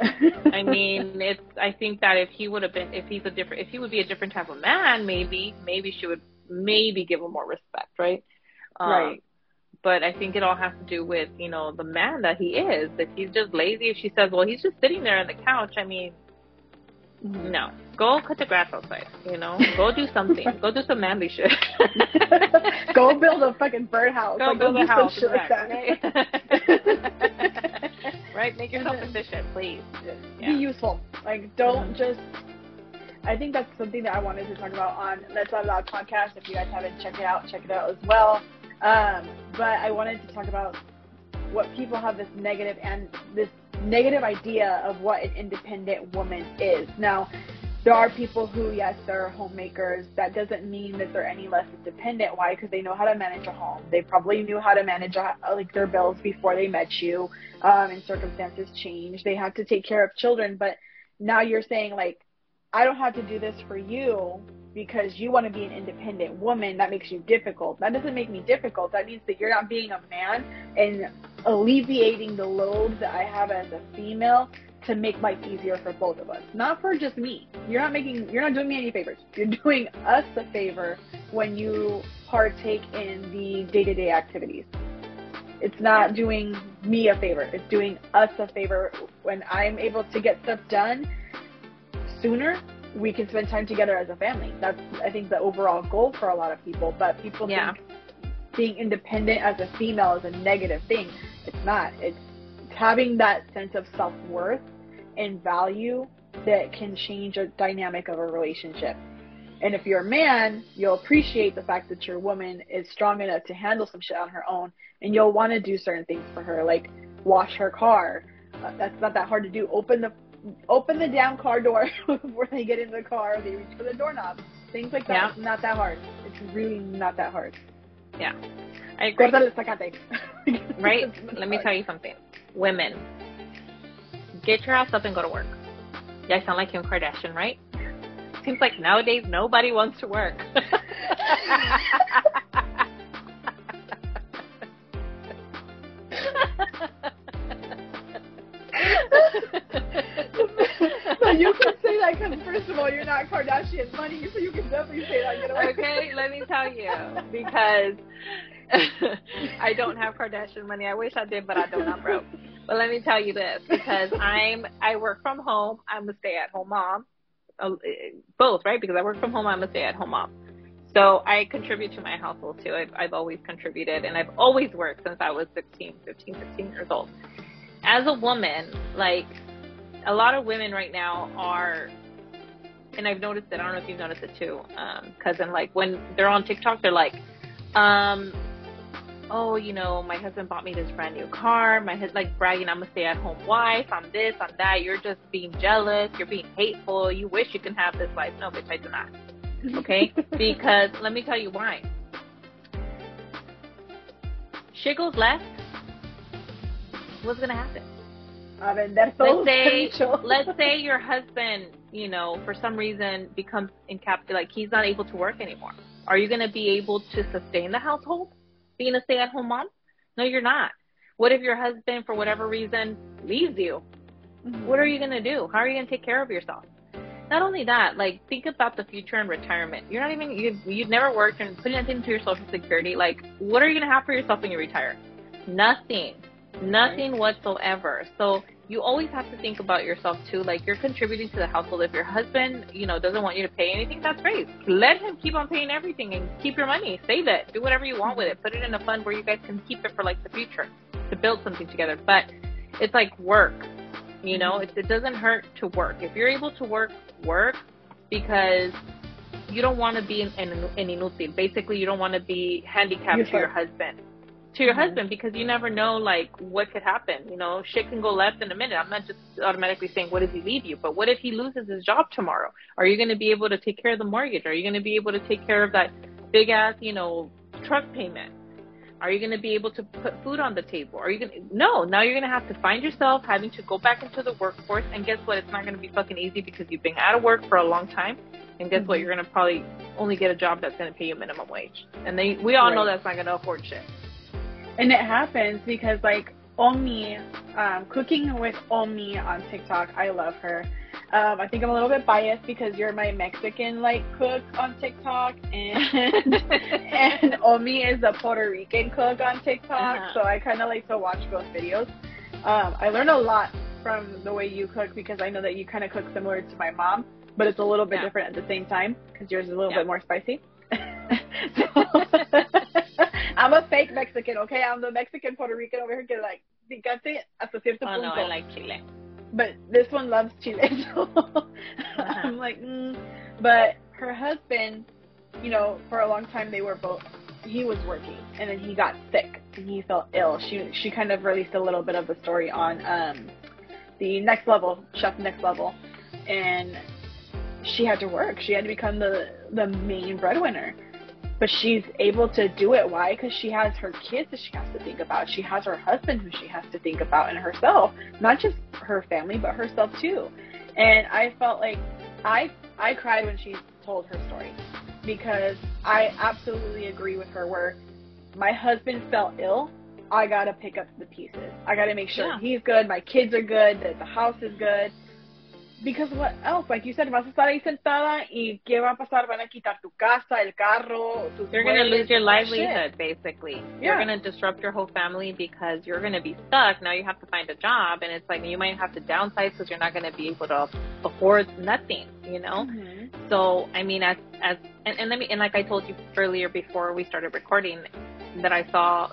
I mean, it's. I think that if he would have been, if he's a different, if he would be a different type of man, maybe, maybe she would maybe give him more respect, right? Um, Right. But I think it all has to do with you know the man that he is. If he's just lazy, if she says, well, he's just sitting there on the couch. I mean, no, go cut the grass outside. You know, go do something. go do some manly shit. go build a fucking birdhouse. Go like, build do a house. shit like that. right? right? Make yourself efficient, please. Be useful. Like, don't Mhm. just. I think that's something that I wanted to talk about on Let's Out Loud podcast. If you guys haven't checked it out, check it out as well. Um, but I wanted to talk about what people have this negative and this negative idea of what an independent woman is. Now, there are people who, yes, they're homemakers. That doesn't mean that they're any less independent. Why? Because they know how to manage a home. They probably knew how to manage uh, like their bills before they met you, um, and circumstances change. They have to take care of children, but now you're saying like, I don't have to do this for you because you want to be an independent woman. That makes you difficult. That doesn't make me difficult. That means that you're not being a man and alleviating the load that I have as a female to make life easier for both of us. Not for just me. You're not making you're not doing me any favors. You're doing us a favor when you partake in the day-to-day activities. It's not doing me a favor. It's doing us a favor when I'm able to get stuff done sooner. We can spend time together as a family. That's I think the overall goal for a lot of people. But people Yeah. think being independent as a female is a negative thing. It's not. It's having that sense of self worth and value that can change a dynamic of a relationship. And if you're a man, you'll appreciate the fact that your woman is strong enough to handle some shit on her own, and you'll want to do certain things for her, like wash her car. Uh, that's not that hard to do. Open the open the damn car door before they get in the car. They reach for the doorknob. Things like that. Yeah. It's not that hard. It's really not that hard. Yeah. I agree. Right? Let me tell you something. Women, get your ass up and go to work. Yeah, I sound like Kim Kardashian, right? Seems like nowadays nobody wants to work. of all, you're not Kardashian money, so you can definitely say that. Okay, let me tell you because I don't have Kardashian money. I wish I did, but I don't. I'm broke. But let me tell you this because I'm I work from home. I'm a stay at home mom. Uh, both, right? Because I work from home. I'm a stay at home mom. So I contribute to my household too. I've, I've always contributed and I've always worked since I was 16, 15, 16 years old. As a woman, like a lot of women right now are and I've noticed it. I don't know if you've noticed it too, because then like when they're on TikTok, they're like, um, oh, you know, my husband bought me this brand new car. My husband like bragging, I'm a stay-at-home wife. I'm this, I'm that. You're just being jealous. You're being hateful. You wish you can have this life. No, bitch, I do not. Okay, because let me tell you why. Shit goes left. What's gonna happen? A vender let's say, let's say your husband, you know, for some reason becomes incapacitated, like he's not able to work anymore. Are you going to be able to sustain the household being a stay-at-home mom? No, you're not. What if your husband, for whatever reason, leaves you? Mm-hmm. What are you going to do? How are you going to take care of yourself? Not only that, like think about the future and retirement. You're not even you you've never worked and putting anything into your social security. Like, what are you going to have for yourself when you retire? Nothing, nothing right. whatsoever. So you always have to think about yourself too. Like you're contributing to the household. If your husband, you know, doesn't want you to pay anything, that's great. Let him keep on paying everything and keep your money. Save it. Do whatever you want with it. Put it in a fund where you guys can keep it for like the future to build something together. But it's like work. You know, it, it doesn't hurt to work. If you're able to work, work because you don't want to be an, an, an inútil. Basically, you don't want to be handicapped to your husband to your mm-hmm. husband because you never know like what could happen. You know, shit can go left in a minute. I'm not just automatically saying what if he leave you, but what if he loses his job tomorrow? Are you going to be able to take care of the mortgage? Are you going to be able to take care of that big ass, you know, truck payment? Are you going to be able to put food on the table? Are you going to, no, now you're going to have to find yourself having to go back into the workforce. And guess what? It's not going to be fucking easy because you've been out of work for a long time. And guess mm-hmm. what? You're going to probably only get a job that's going to pay you minimum wage. And they, we all right. know that's not going to afford shit. And it happens because like Omi, um, cooking with Omi on TikTok, I love her. Um, I think I'm a little bit biased because you're my Mexican like cook on TikTok, and and Omi is a Puerto Rican cook on TikTok, uh-huh. so I kind of like to watch both videos. Um, I learned a lot from the way you cook because I know that you kind of cook similar to my mom, but it's a little bit yeah. different at the same time because yours is a little yeah. bit more spicy. so, I'm a fake Mexican, okay? I'm the Mexican Puerto Rican over here que like picante hasta cierto oh, punto. no, I like chile. But this one loves chile, so uh-huh. I'm like, mm. but her husband, you know, for a long time they were both. He was working, and then he got sick, and he felt ill. She she kind of released a little bit of the story on um, the next level, Chef Next Level, and she had to work. She had to become the the main breadwinner but she's able to do it. Why? Because she has her kids that she has to think about. She has her husband who she has to think about, and herself. Not just her family, but herself too. And I felt like I I cried when she told her story because I absolutely agree with her. Where my husband fell ill, I gotta pick up the pieces. I gotta make sure yeah. he's good, my kids are good, that the house is good, because what else? Like you said, vas a estar ahí sentada y ¿qué va a pasar? Van a quitar tu casa, el carro, tus You're going to lose your livelihood, shit. basically. Yeah. You're going to disrupt your whole family because you're going to be stuck. Now you have to find a job, and it's like you might have to downsize because you're not going to be able to afford nothing, you know? Mm-hmm. So, I mean, as, as, and, and let me, and like I told you earlier before we started recording, that I saw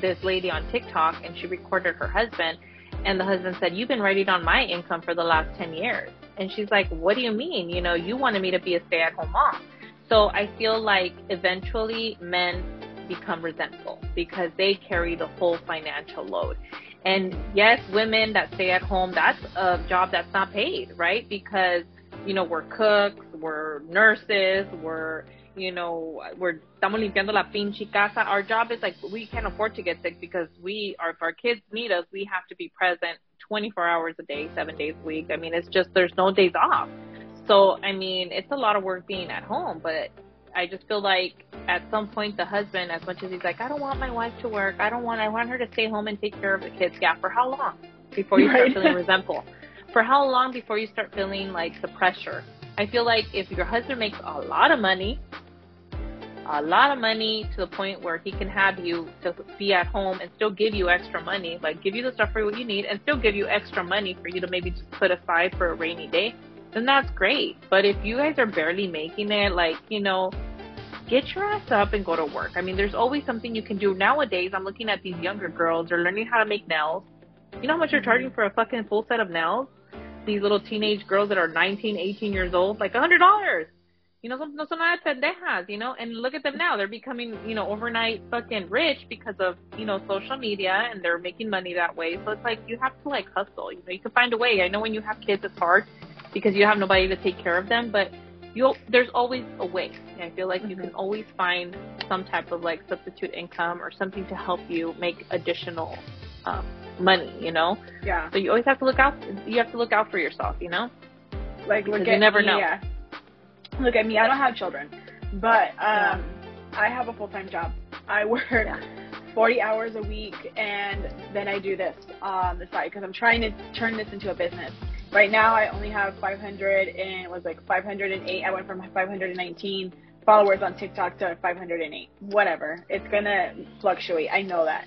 this lady on TikTok and she recorded her husband and the husband said, You've been writing on my income for the last 10 years. And she's like, What do you mean? You know, you wanted me to be a stay at home mom. So I feel like eventually men become resentful because they carry the whole financial load. And yes, women that stay at home, that's a job that's not paid, right? Because, you know, we're cooks, we're nurses, we're you know, we're estamos limpiando la pinche casa. Our job is like we can't afford to get sick because we are if our kids need us, we have to be present 24 hours a day, seven days a week. I mean, it's just there's no days off. So I mean, it's a lot of work being at home, but I just feel like at some point the husband, as much as he's like, I don't want my wife to work, I don't want, I want her to stay home and take care of the kids. Yeah, for how long before you start feeling resentful? For how long before you start feeling like the pressure? I feel like if your husband makes a lot of money, a lot of money to the point where he can have you to be at home and still give you extra money, like give you the stuff for what you need and still give you extra money for you to maybe just put aside for a rainy day, then that's great. But if you guys are barely making it, like, you know, get your ass up and go to work. I mean, there's always something you can do. Nowadays, I'm looking at these younger girls, they're learning how to make nails. You know how much they're charging for a fucking full set of nails? These little teenage girls that are 19, 18 years old, like a $100 you know, no son nada pendejas, you know, and look at them now. They're becoming, you know, overnight fucking rich because of, you know, social media and they're making money that way. So it's like you have to like hustle. You know, you can find a way. I know when you have kids it's hard because you have nobody to take care of them, but you'll there's always a way. And I feel like mm-hmm. you can mm-hmm. always find some type of like substitute income or something to help you make additional um, money, you know. Yeah. So you always have to look out. You have to look out for yourself, you know. Like look Because at you never know. Yeah. Look at me. I don't have children, but um. I have a full time job. I work Yeah. 40 hours a week, and then I do this on the side because I'm trying to turn this into a business. Right now, I only have 500 and it was like 508. I went from 519 followers on TikTok to 508. Whatever. It's gonna fluctuate. I know that.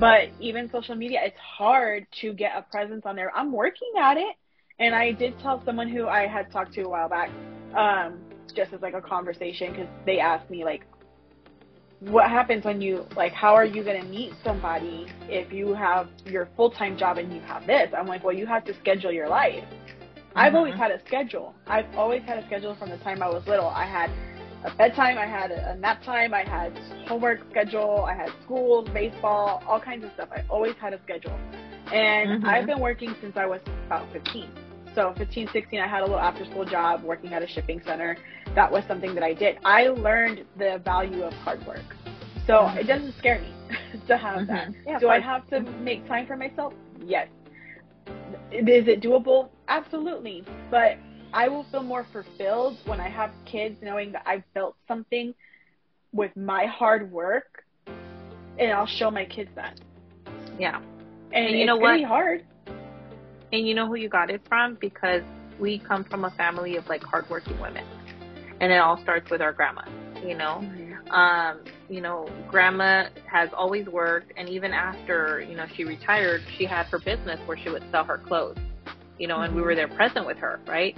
But even social media, it's hard to get a presence on there. I'm working at it. And I did tell someone who I had talked to a while back, um, just as like a conversation, because they asked me like, what happens when you like, how are you gonna meet somebody if you have your full time job and you have this? I'm like, well, you have to schedule your life. I've always Mhm. had a schedule. I've always had a schedule from the time I was little. I had a bedtime, I had a nap time, I had homework schedule, I had school, baseball, all kinds of stuff. I always had a schedule. And Mhm. I've been working since I was about 15. So 15, 16, I had a little after school job working at a shipping center. That was something that I did. I learned the value of hard work. So Mhm. it doesn't scare me to have that. Mhm. Yeah, Do I have to make time for myself? Yes. Is it doable? Absolutely. But I will feel more fulfilled when I have kids knowing that I've built something with my hard work and I'll show my kids that. Yeah. And, And you it's know what? be hard. And you know who you got it from? Because we come from a family of like hardworking women. And it all starts with our grandma, you know? Um, you know, grandma has always worked and even after, you know, she retired, she had her business where she would sell her clothes. You know, and we were there present with her, right?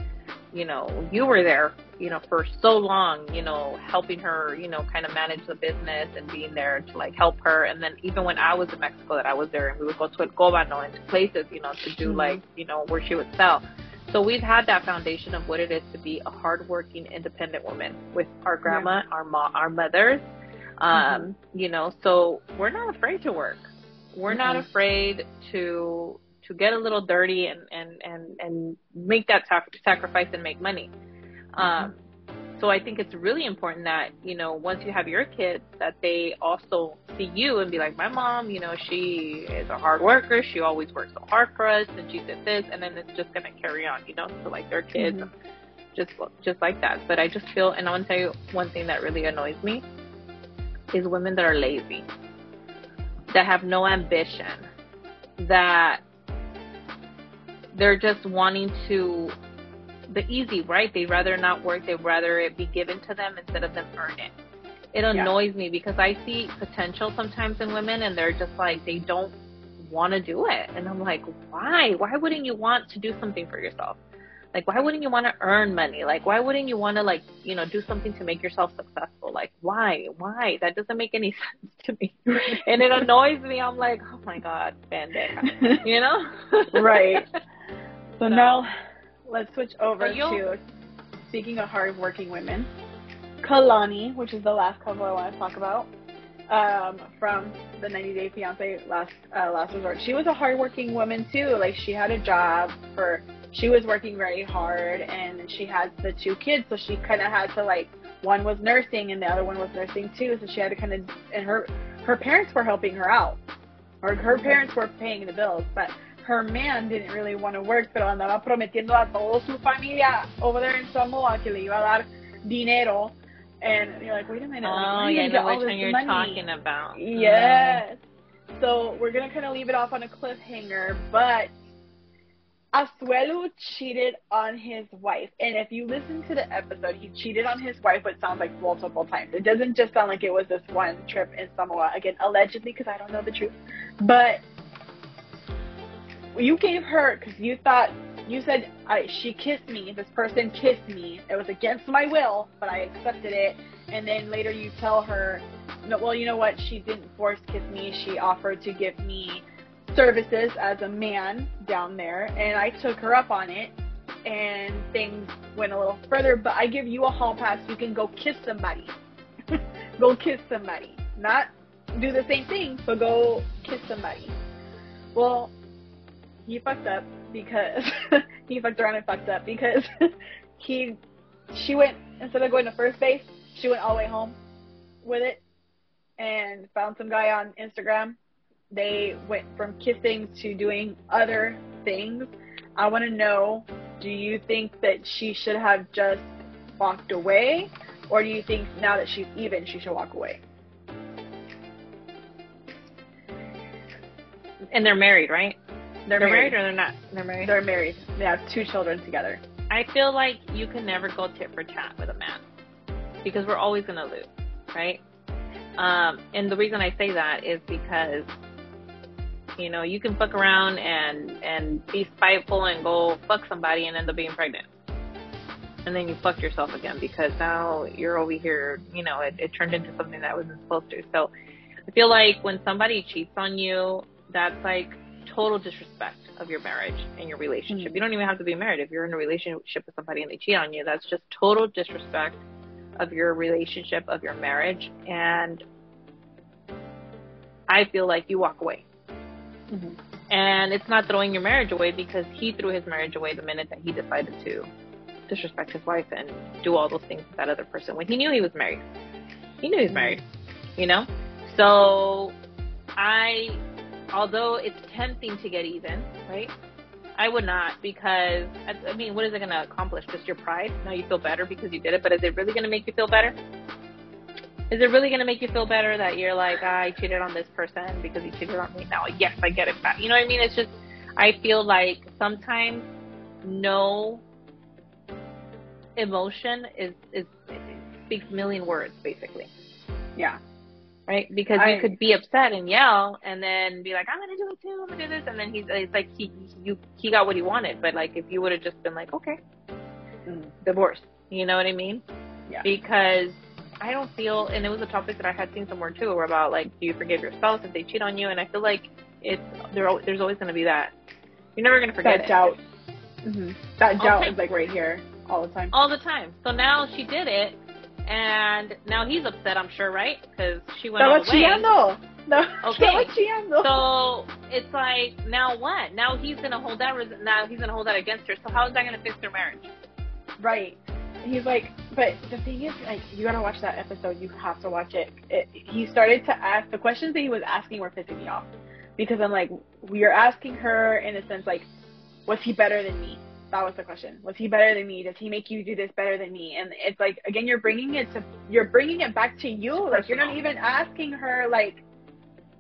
You know, you were there, you know, for so long, you know, helping her, you know, kind of manage the business and being there to like help her. And then even when I was in Mexico that I was there and we would go to El Cobano and to places, you know, to do Mhm. like, you know, where she would sell. So we've had that foundation of what it is to be a hardworking, independent woman with our grandma, our mo- our mothers. Um, You know, so we're not afraid to work. We're not Mhm. afraid to to get a little dirty and and and and make that sac- sacrifice and make money. Um, so I think it's really important that you know once you have your kids that they also see you and be like, my mom, you know, she is a hard worker. She always works so hard for us, and she did this, and then it's just gonna carry on, you know. So like their kids, Mhm. just just like that. But I just feel, and I want to tell you one thing that really annoys me is women that are lazy, that have no ambition, that they're just wanting to the easy, right? They'd rather not work. They'd rather it be given to them instead of them earn it. It Yeah. annoys me because I see potential sometimes in women and they're just like, they don't want to do it. And I'm like, why? Why wouldn't you want to do something for yourself? Like, why wouldn't you want to earn money? Like, why wouldn't you want to, like, you know, do something to make yourself successful? Like, why? Why? That doesn't make any sense to me. and it annoys me. I'm like, oh my God, pendeja. You know? Right. So So- now let's switch over to speaking of hardworking women. Kalani, which is the last couple I want to talk about, um, from the 90 Day Fiance last uh, last resort. She was a hardworking woman too. Like she had a job for, she was working very hard, and she had the two kids, so she kind of had to like one was nursing and the other one was nursing too, so she had to kind of and her her parents were helping her out, or her parents were paying the bills, but her man didn't really want to work, pero andaba prometiendo a toda su familia over there in Samoa que le iba a dar dinero. And you're like, wait a minute, Oh, yeah, I know which one you're money? talking about. Yes. So we're gonna kind of leave it off on a cliffhanger, but Asuelu cheated on his wife, and if you listen to the episode, he cheated on his wife. What sounds like multiple times. It doesn't just sound like it was this one trip in Samoa. Again, allegedly, because I don't know the truth, but you gave her because you thought you said I, she kissed me. This person kissed me. It was against my will, but I accepted it. And then later you tell her, no, well, you know what? She didn't force kiss me. She offered to give me services as a man down there, and I took her up on it. And things went a little further, but I give you a hall pass. You can go kiss somebody. go kiss somebody. Not do the same thing, but go kiss somebody. Well, he fucked up because he fucked around and fucked up because he she went instead of going to first base, she went all the way home with it and found some guy on Instagram they went from kissing to doing other things. I want to know do you think that she should have just walked away, or do you think now that she's even, she should walk away? And they're married, right? They're, They're married. married or they're not? They're married. They're married. They have two children together. I feel like you can never go tit for tat with a man because we're always going to lose, right? Um, and the reason I say that is because you know you can fuck around and and be spiteful and go fuck somebody and end up being pregnant, and then you fucked yourself again because now you're over here. You know, it, it turned into something that wasn't supposed to. So I feel like when somebody cheats on you, that's like total disrespect of your marriage and your relationship. Mhm. You don't even have to be married. If you're in a relationship with somebody and they cheat on you, that's just total disrespect of your relationship, of your marriage. And I feel like you walk away. Mhm. And it's not throwing your marriage away because he threw his marriage away the minute that he decided to disrespect his wife and do all those things with that other person when he knew he was married. He knew he was married, you know? So I, although it's tempting to get even, right? I would not because, I, mean, what is it going to accomplish? Just your pride? Now you feel better because you did it, but is it really going to make you feel better? Is it really going to make you feel better that you're like, ah, I cheated on this person because he cheated on me? Now, yes, I get it back. You know what I mean? It's just, I feel like sometimes no emotion is, is, speaks million words, basically Yeah. Right? Because I- you could be upset and yell, and then be like, "I'm gonna do it too. I'm gonna do this," and then he's it's like he you he got what he wanted. But like if you would have just been like, "Okay, Mm. divorce," you know what I mean? Yeah. Because I don't feel, and it was a topic that I had seen somewhere too, where about like, do you forgive your spouse if they cheat on you? And I feel like it's there. There's always gonna be that. You're never gonna forget That it. doubt. hmm That doubt Okay. is like right here all the time. all the time. So now she did it, and now he's upset. I'm sure, right? Because she went Estaba the way. chillando. No, Okay. So it's like now what? Now he's gonna hold that. Res- now he's gonna hold that against her. So how is that gonna fix their marriage? Right. He's like, but the thing is, like, you gotta watch that episode. You have to watch it. it. He started to ask the questions that he was asking were pissing me off because I'm like, we are asking her in a sense like, was he better than me? That was the question. Was he better than me? Does he make you do this better than me? And it's like again, you're bringing it to you're bringing it back to you. Like you're not even asking her like,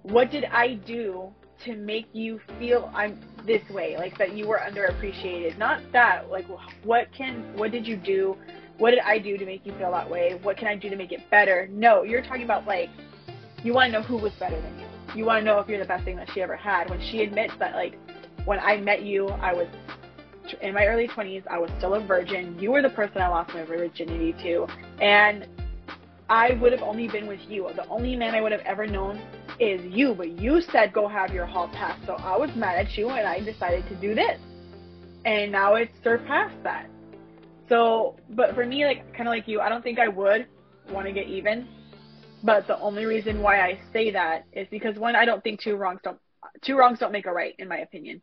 what did I do to make you feel I'm this way? Like that you were underappreciated. Not that. Like what can what did you do? What did I do to make you feel that way? What can I do to make it better? No, you're talking about like you want to know who was better than you. You want to know if you're the best thing that she ever had. When she admits that like when I met you, I was in my early 20s. I was still a virgin. You were the person I lost my virginity to, and I would have only been with you. The only man I would have ever known is you. But you said go have your hall pass, so I was mad at you, and I decided to do this. And now it's surpassed that. So, but for me, like kind of like you, I don't think I would want to get even. But the only reason why I say that is because one, I don't think two wrongs don't two wrongs don't make a right, in my opinion.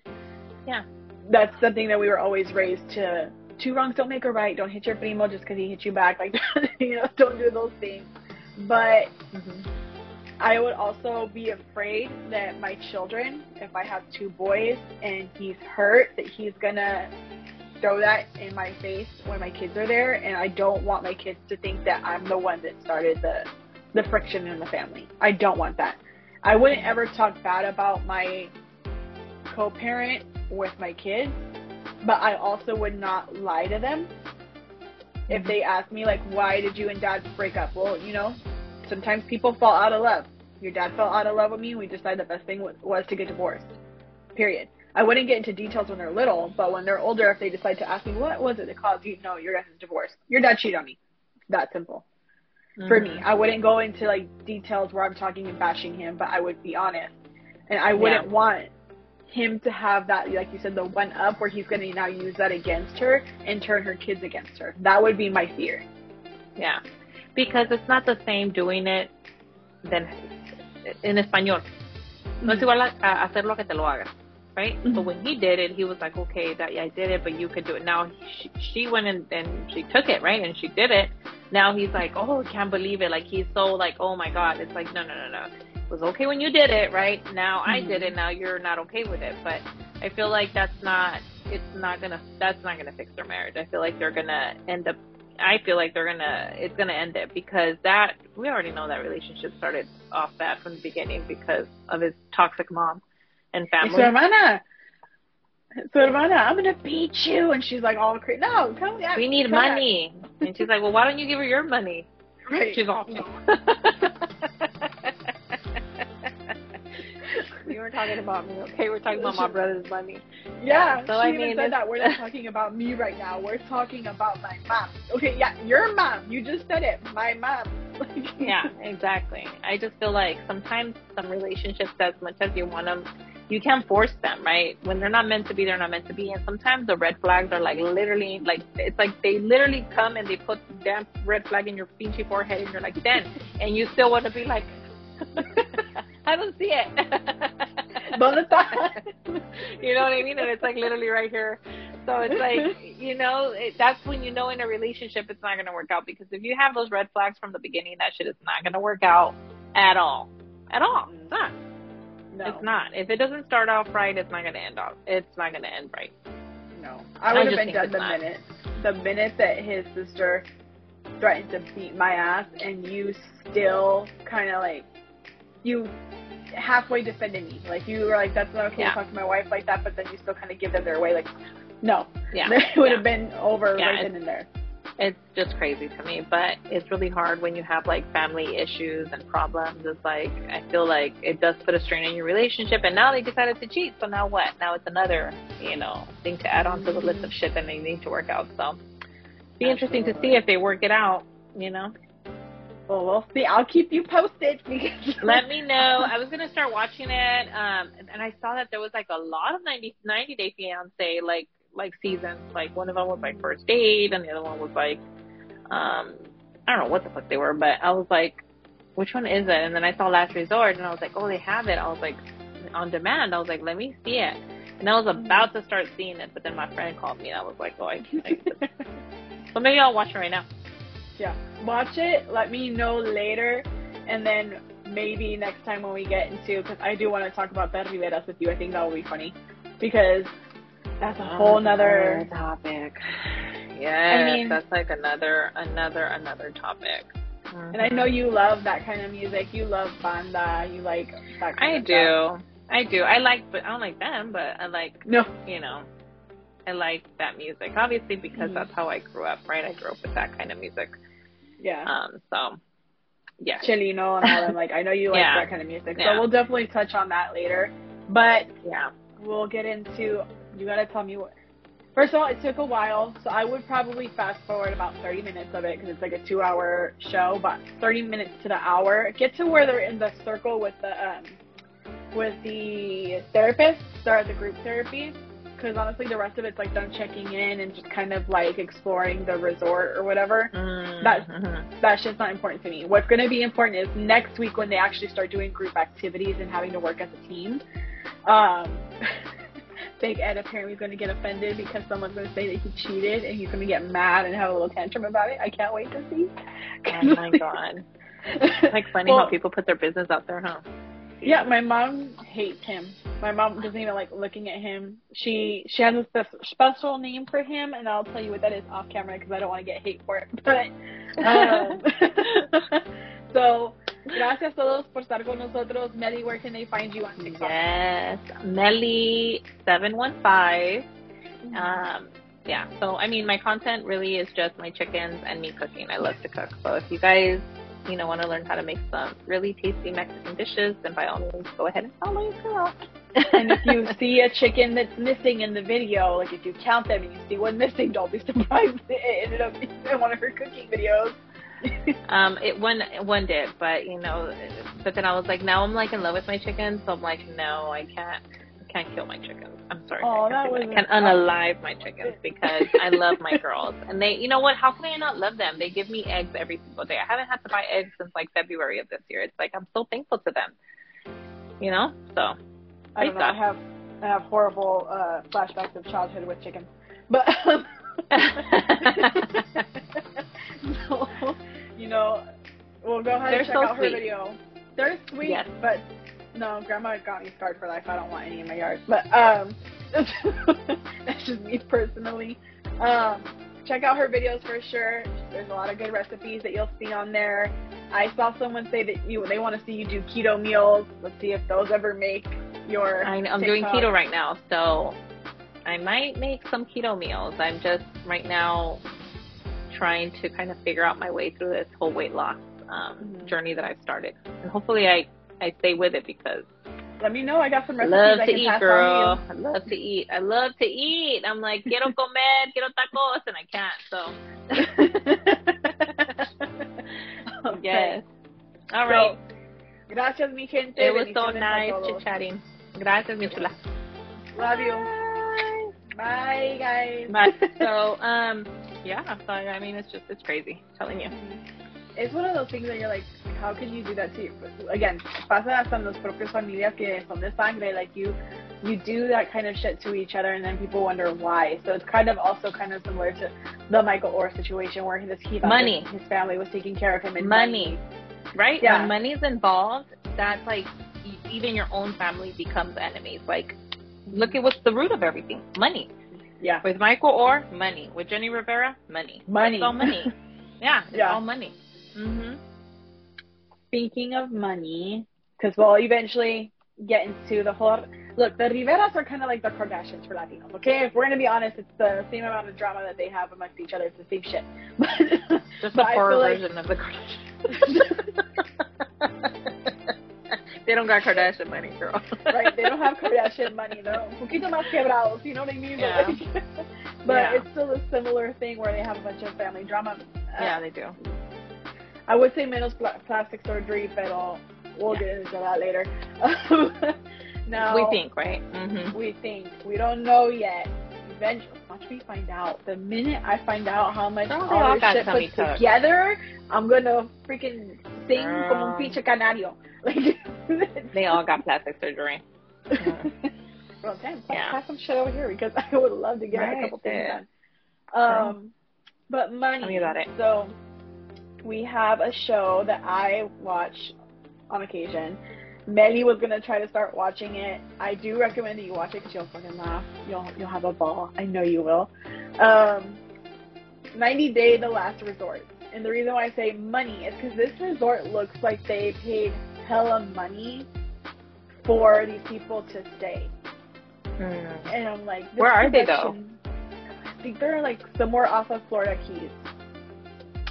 Yeah. That's something that we were always raised to. Two wrongs don't make a right. Don't hit your primo just because he hit you back. Like, you know, don't do those things. But mm-hmm. I would also be afraid that my children, if I have two boys and he's hurt, that he's gonna throw that in my face when my kids are there, and I don't want my kids to think that I'm the one that started the the friction in the family. I don't want that. I wouldn't ever talk bad about my co-parent with my kids, but I also would not lie to them. If mm-hmm. they ask me like, why did you and dad break up? Well, you know, sometimes people fall out of love. Your dad fell out of love with me. and We decided the best thing was to get divorced. Period. I wouldn't get into details when they're little, but when they're older, if they decide to ask me what was it that caused you, no, your guys' divorce. Your dad cheated on me. That simple. For me, mm-hmm. I wouldn't go into like details where I'm talking and bashing him, but I would be honest, and I wouldn't Yeah. want him to have that, like you said, the one up where he's going to now use that against her and turn her kids against her. That would be my fear. Yeah, because it's not the same doing it than in español. No es igual a, a hacer lo que te lo haga, right? So Mhm. when he did it, he was like, okay, that yeah, I did it, but you could do it. Now she, she went and, and she took it, right? And she did it. Now he's like, oh, I can't believe it. Like he's so like, oh my god. It's like, no, no, no, no. Was okay when you did it, right? Now I Mhm. did it. Now you're not okay with it. But I feel like that's not. It's not gonna. That's not gonna fix their marriage. I feel like they're gonna end up. I feel like they're gonna. It's gonna end it because that we already know that relationship started off bad from the beginning because of his toxic mom and family. hermana. Su hermana, I'm gonna beat you, and she's like all crazy. No, come on. We need money, and she's like, "Well, why don't you give her your money?" Right. She's off. we weren't talking about me, okay? We're talking about my brother's money. Yeah, So, she I even mean, said that. We're not talking about me right now. We're talking about my mom. Okay, yeah, your mom. You just said it. My mom. Yeah, exactly. I just feel like sometimes some relationships, as much as you want them, you can't force them, right? When they're not meant to be, they're not meant to be. And sometimes the red flags are like literally, like it's like they literally come and they put the damn red flag in your pinchy forehead, and you're like, then, and you still want to be like, I don't see it. You know what I mean? And it's like literally right here. So it's like, you know, it, that's when you know in a relationship it's not going to work out because if you have those red flags from the beginning, that shit is not going to work out at all. At all. It's not. No, It's not. If it doesn't start off right, it's not going to end off. It's not going to end right. no. I would have been done the not. minute, the minute that his sister threatened to beat my ass, and you still kind of like, you halfway defended me. Like you were like, that's not okay Yeah. to talk to my wife like that, but then you still kind of give them their way. Like, no, Yeah. it would yeah. have been over Yeah, right then and there. It's just crazy to me, but it's really hard when you have like family issues and problems. It's like I feel like it does put a strain on your relationship, and now they decided to cheat. So now what? Now it's another, you know, thing to add on to the list of shit that they need to work out. So be interesting to see if they work it out. You know, Well, we'll see. I'll keep you posted let me know. I was gonna start watching it, um, and, I saw that there was like a lot of 90, 90 Day Fiance like like seasons. Like one of them was like first date, and the other one was like, um, I don't know what the fuck they were, but I was like, which one is it? And then I saw Last Resort, and I was like, oh, they have it. I was like, on demand. I was like, let me see it. And I was about to start seeing it, but then my friend called me, and I was like, oh, I can't. so maybe I'll watch it right now. Yeah, watch it. Let me know later, and then maybe next time when we get into because I do want to talk about Riveras with you. I think that will be funny because that's a whole nother. topic. Yeah, mean- that's like another, another, another topic. And I know you love that kind of music. You love banda. You like that kind I of stuff. do. I do. I like, but I don't like them, but I like, No. you know, I like that music. Obviously, because Mhm. that's how I grew up, right? I grew up with that kind of music. Yeah. Um, so, yeah. Chalino and all that. Like I know you like Yeah. that kind of music. Yeah. So we'll definitely touch on that later. But Yeah. we'll get into. You gotta tell me what. First of all, it took a while, so I would probably fast forward about 30 minutes of it because it's like a two-hour show. But 30 minutes to the hour, get to where they're in the circle with the um, with the therapist, They're the group therapy. Because honestly, the rest of it's like them checking in and just kind of like exploring the resort or whatever. That- Mhm. That shit's not important to me. What's going to be important is next week when they actually start doing group activities and having to work as a team. Um, Big Ed apparently is going to get offended because someone's going to say that he cheated and he's going to get mad and have a little tantrum about it. I can't wait to see. Oh my god. It's like funny Well, how people put their business out there, huh? Yeah, my mom hates him. My mom doesn't even like looking at him. She she has a special name for him, and I'll tell you what that is off camera because I don't want to get hate for it. But um, so, gracias todos por estar con nosotros. Mely, where can they find you on TikTok? Yes. Mely seven one five. Um, yeah. So I mean, my content really is just my chickens and me cooking. I love to cook. So if you guys, you know, want to learn how to make some really tasty Mexican dishes, then by all means, go ahead and follow your girl. and if you see a chicken that's missing in the video, like if you count them and you see one missing, don't be surprised it ended up being in one of her cooking videos. Um, it one one did, but you know, but then I was like, now I'm like in love with my chicken, so I'm like, no, I can't, can't kill my chickens. I'm sorry, Oh, I that was I can't unalive my chickens because I love my girls, and they, you know what? How can I not love them? They give me eggs every single day. I haven't had to buy eggs since like February of this year. It's like I'm so thankful to them, you know. So I don't know. I have I have horrible uh, flashbacks of childhood with chickens, but um, so you know, we'll go ahead They're and check so out her video. They're sweet, Yes. but no, grandma got me scarred for life. I don't want any in my yard. But um, that's just me personally. Um, check out her videos for sure. There's a lot of good recipes that you'll see on there. I saw someone say that you they want to see you do keto meals. Let's see if those ever make your. I I'm doing keto right now, so I might make some keto meals. I'm just right now trying to kind of figure out my way through this whole weight loss um, Mhm. journey that I've started, and hopefully I I stay with it because Let me know. I got some recipes love I can eat, pass girl. I love to eat. I love to eat. I'm like quiero comer, quiero tacos, and I can't. So to. Okay. yes. All So. Gracias, mi gente. it was so nice chatting. Gracias, mi chula. Love you. Bye, guys. But so, um, yeah. So I mean, it's just it's crazy. telling you. It's one of those things that you're like, how can you do that to you? Again, pasa hasta en los propios familias que son de sangre, like you, you do that kind of shit to each other, and then people wonder why. So it's kind of also kind of similar to the Michael Oher situation where he, he Money. his, his family was taking care of him and Money. Right? Yeah. When money's involved, that's like even your own family becomes enemies. Like, look at what's the root of everything: money. Yeah. With Michael Oher, money. With Jenni Rivera, money. Money. It's all money. yeah, it's Yeah. all money. Mhm. Speaking of money, because we'll eventually get into the whole. Look, the Riveras are kind of like the Kardashians for Latinos. Okay, if we're gonna be honest, it's the same amount of drama that they have amongst each other. It's the same shit. But, Just but a poor feel like version of the Kardashians. they don't got Kardashian money, girl. right, they don't have Kardashian money. They're un poquito más quebrados. You know what I mean? Yeah. But, like, but Yeah. it's still a similar thing where they have a bunch of family drama. Uh, yeah, they do. I would say menos pla- plastic surgery, but we'll Yeah. get into that later. now We think, right? Mhm. We think. We don't know yet. Eventually, once we find out, the minute I find out how much they all this got shit tummy put together, I'm gonna freaking sing como un pinche canario. Like, They all got plastic surgery. well, damn, Yeah. pass some shit over here because I would love to get a couple things done. Um, but money. Tell me about it. So, we have a show that I watch on occasion. Mely was gonna try to start watching it. I do recommend that you watch it because you'll fucking laugh. You'll you'll have a ball. I know you will. Um, 90 Day The Last Resort. And the reason why I say money is because this resort looks like they paid hella money for these people to stay. Mm. And I'm like, Where are they, though? I think they're like somewhere off of Florida Keys.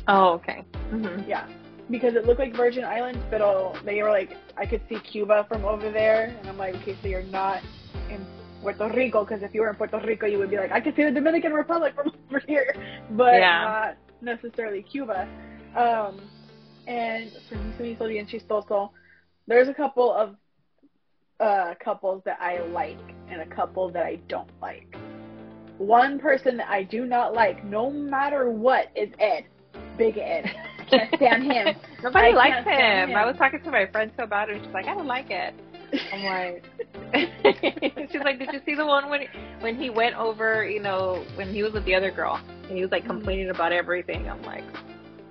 Oh, okay. Mhm. Yeah. Because it looked like Virgin Islands, but all, they were like, I could see Cuba from over there. And I'm like, okay, so you're not in Puerto Rico, because if you were in Puerto Rico, you would be like, I could see the Dominican Republic from over here, but Yeah. not necessarily Cuba. Um, and for mí se me bien chistoso. There's a couple of uh, couples that I like and a couple that I don't like. One person that I do not like, no matter what, is Ed. Big Ed. I can't stand him. Nobody I likes him. him. I was talking to my friend too about it. and She's like, I don't like it. I'm like, she's like, did you see the one when when he went over, you know, when he was with the other girl and he was Mm-hmm. like complaining about everything? I'm like,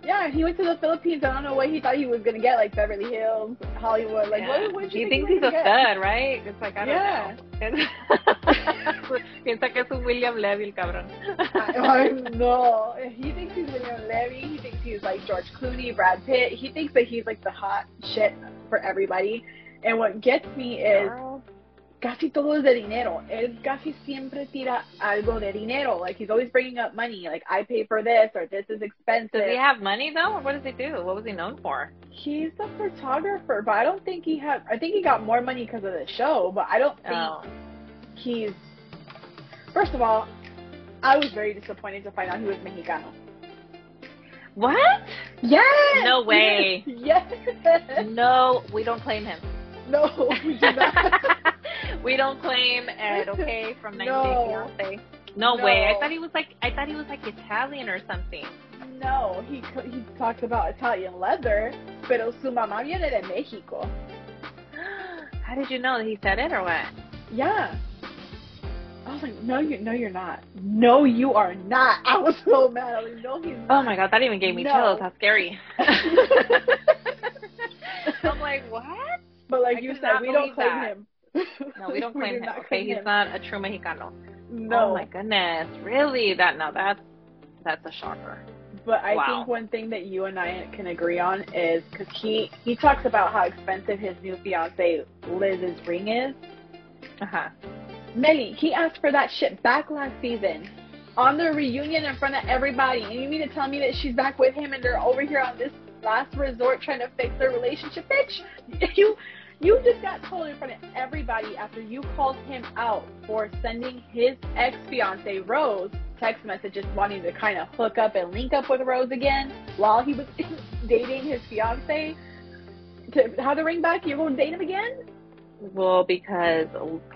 Yeah, he went to the Philippines. I don't know what he thought he was gonna get, like Beverly Hills, Hollywood. Like, yeah. what? What he you thinks think he's a get? stud, right? It's like I don't Yeah. know. Piensa que es un William Levy, el cabrón. I know. He thinks he's William Levy. He thinks he's like George Clooney, Brad Pitt. He thinks that he's like the hot shit for everybody. And what gets me is. Casi todo es de dinero. Él casi siempre tira algo de dinero. Like he's always bringing up money. Like I pay for this or this is expensive. Does he have money though? Or what does he do? What was he known for? He's a photographer, but I don't think he had. I think he got more money because of the show, but I don't think Oh, he's. First of all, I was very disappointed to find out he was Mexicano. what? Yes. No way. Yes. No, we don't claim him. No, we do not. we don't claim Ed, okay, from 90 No. Fiance. No, way. I thought he was like I thought he was like Italian or something. no, he he talks about Italian leather, pero su mamá viene de Mexico. How did you know that he said it or what? Yeah. I was like, no, you, no, you're not. No, you are not. I was so mad. I was like, no, he's Oh my god, that even gave me No. chills. How scary. I'm like, what? You said we don't claim that. him. No, we don't claim do him. okay, he's him. not a true Mexicano. No, Oh my goodness, really? That no, that's that's a shocker. but I Wow. think one thing that you and I can agree on is because he he talks about how expensive his new fiance Liz's ring is. Uh huh. Mely, he asked for that shit back last season on the reunion in front of everybody, and you mean to tell me that she's back with him and they're over here on this last resort trying to fix their relationship, bitch? You you just got told in front of everybody after you called him out for sending his ex fiance Rose text messages wanting to kind of hook up and link up with Rose again while he was dating his fiance. To have the ring back, you're going to date him again? Well, because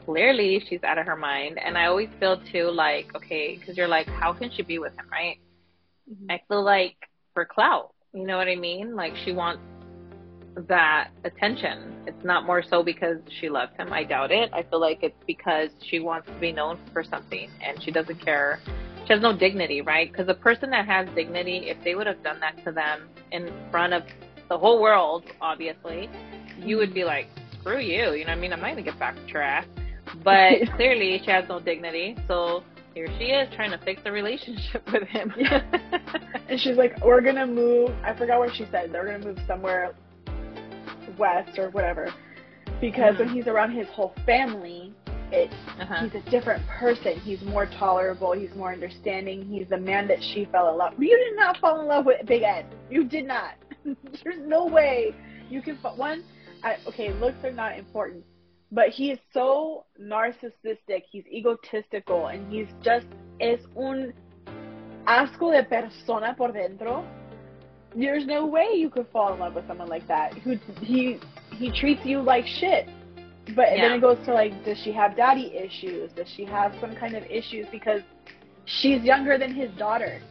clearly she's out of her mind, and I always feel too like okay, because you're like, how can she be with him, right? Mm-hmm. I feel like for clout, you know what I mean? Like she wants that attention. It's not more so because she loves him. I doubt it. I feel like it's because she wants to be known for something and she doesn't care. She has no dignity, right? Because a person that has dignity, if they would have done that to them in front of the whole world, obviously, you would be like, screw you. You know what I mean? I'm not going to get back at your ass. But clearly she has no dignity. So here she is trying to fix a relationship with him. And she's like, we're gonna move. I forgot what she said. They're gonna move somewhere west or whatever, because when he's around his whole family, it uh-huh. he's a different person. He's more tolerable. He's more understanding. He's the man that she fell in love. You did not fall in love with Big Ed. You did not. There's no way you can. fa- One, I, okay, looks are not important, but he is so narcissistic. He's egotistical, and he's just es un asco de persona por dentro. There's no way you could fall in love with someone like that. Who he he treats you like shit. But Yeah. then it goes to like, does she have daddy issues? Does she have some kind of issues because she's younger than his daughter?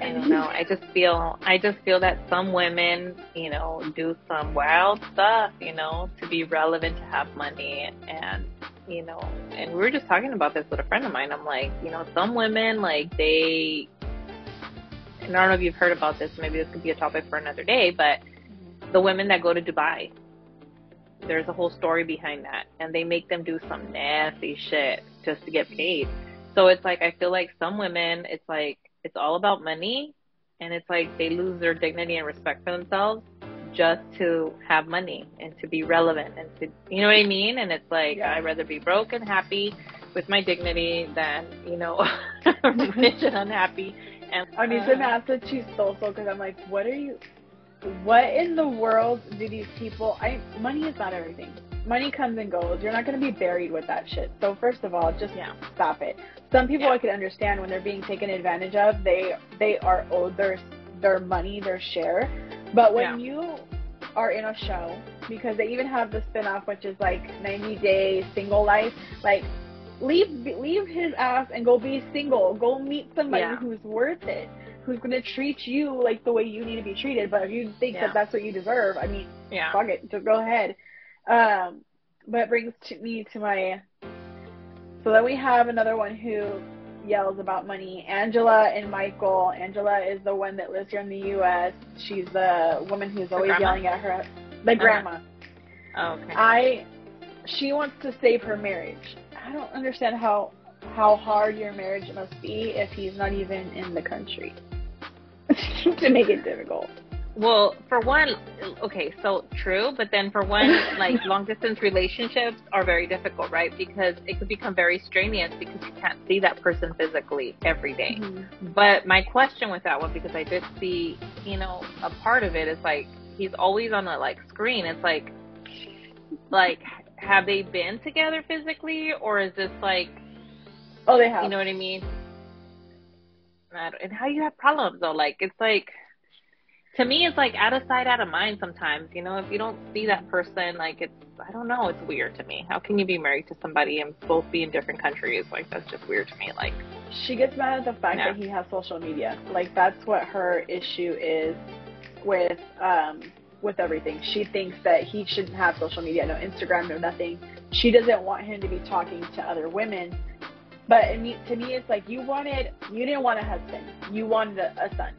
I don't know. I just feel I just feel that some women, you know, do some wild stuff, you know, to be relevant to have money and you know, and we were just talking about this with a friend of mine. I'm like, you know, some women like they and I don't know if you've heard about this, maybe this could be a topic for another day, but the women that go to Dubai, there's a whole story behind that. And they make them do some nasty shit just to get paid. So it's like I feel like some women, it's like it's all about money, and it's like they lose their dignity and respect for themselves just to have money and to be relevant and to you know what I mean. And it's like Yeah. I'd rather be broke and happy with my dignity than you know rich and unhappy. And I mean, se me hace chistoso because I'm like, what are you? What in the world do these people? I money is not everything. Money comes and goes. You're not going to be buried with that shit. So first of all, just Yeah. stop it. Some people Yeah. I could understand when they're being taken advantage of. They they are owed their their money, their share. But when you are in a show, because they even have the spin-off, which is like 90 Day Single Life, like leave leave his ass and go be single. Go meet somebody Yeah. who's worth it, who's gonna treat you like the way you need to be treated. But if you think Yeah. that that's what you deserve, I mean, yeah. fuck it, just go ahead. Um, but it brings to me to my. So then we have another one who yells about money. Angela and Michael. Angela is the one that lives here in the U.S. She's the woman who's The always grandma? yelling at her. The grandma. Uh-huh. Oh, okay. I. She wants to save her marriage. I don't understand how how hard your marriage must be if he's not even in the country to make it difficult. Well, for one, okay, so true, but then for one, like long distance relationships are very difficult, right? Because it could become very strenuous because you can't see that person physically every day. Mm-hmm. But my question with that one, because I did see, you know, a part of it is like he's always on a like screen. It's like, like, have they been together physically, or is this like, Oh, they have. you know what I mean? I And how you have problems though? Like it's like to me, it's like out of sight, out of mind. Sometimes, you know, if you don't see that person, like it's I don't know, it's weird to me. How can you be married to somebody and both be in different countries? Like that's just weird to me. Like she gets mad at the fact Yeah. that he has social media. Like that's what her issue is with um with everything. She thinks that he shouldn't have social media, no Instagram, no nothing. She doesn't want him to be talking to other women. But to me, it's like you wanted, you didn't want a husband, you wanted a, a son.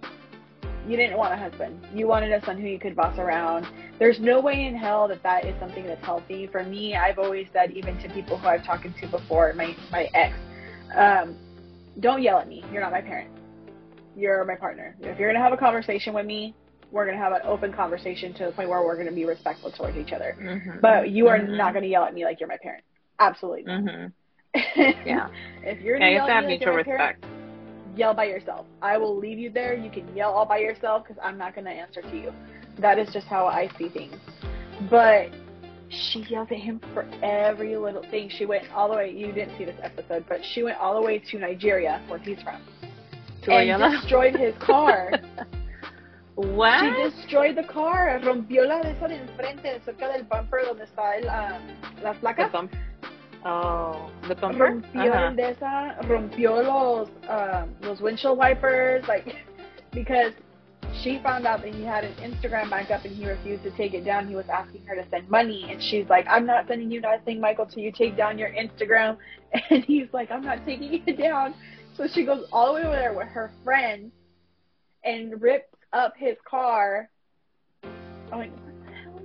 You didn't want a husband. You wanted a son who you could boss around. There's no way in hell that that is something that's healthy. For me, I've always said, even to people who I've talked to before, my my ex, um, don't yell at me. You're not my parent. You're my partner. If you're gonna have a conversation with me, we're gonna have an open conversation to the point where we're gonna be respectful towards each other. Mm-hmm. But you are Mhm. not gonna yell at me like you're my parent. Absolutely. not. hmm Yeah. if you're Yeah, gonna you yell have to at have me like mutual you're my parent, respect. Yell by yourself. I will leave you there. You can yell all by yourself because I'm not going to answer to you. That is just how I see things. But she yelled at him for every little thing. She went all the way, you didn't see this episode, but she went all the way to Nigeria, where he's from, To and destroyed his car. What? She destroyed the car. Rompió la de esa de enfrente, cerca del bumper donde está el, um, placas. bump- Oh, the bumper? rompió Uh-huh. el de esa, rompió los um, los windshield wipers, like because she found out that he had an Instagram backup and he refused to take it down. He was asking her to send money, and she's like, "I'm not sending you nothing, Michael, till you take down your Instagram." And he's like, "I'm not taking it down." So she goes all the way over there with her friend and rips up his car. I'm like, what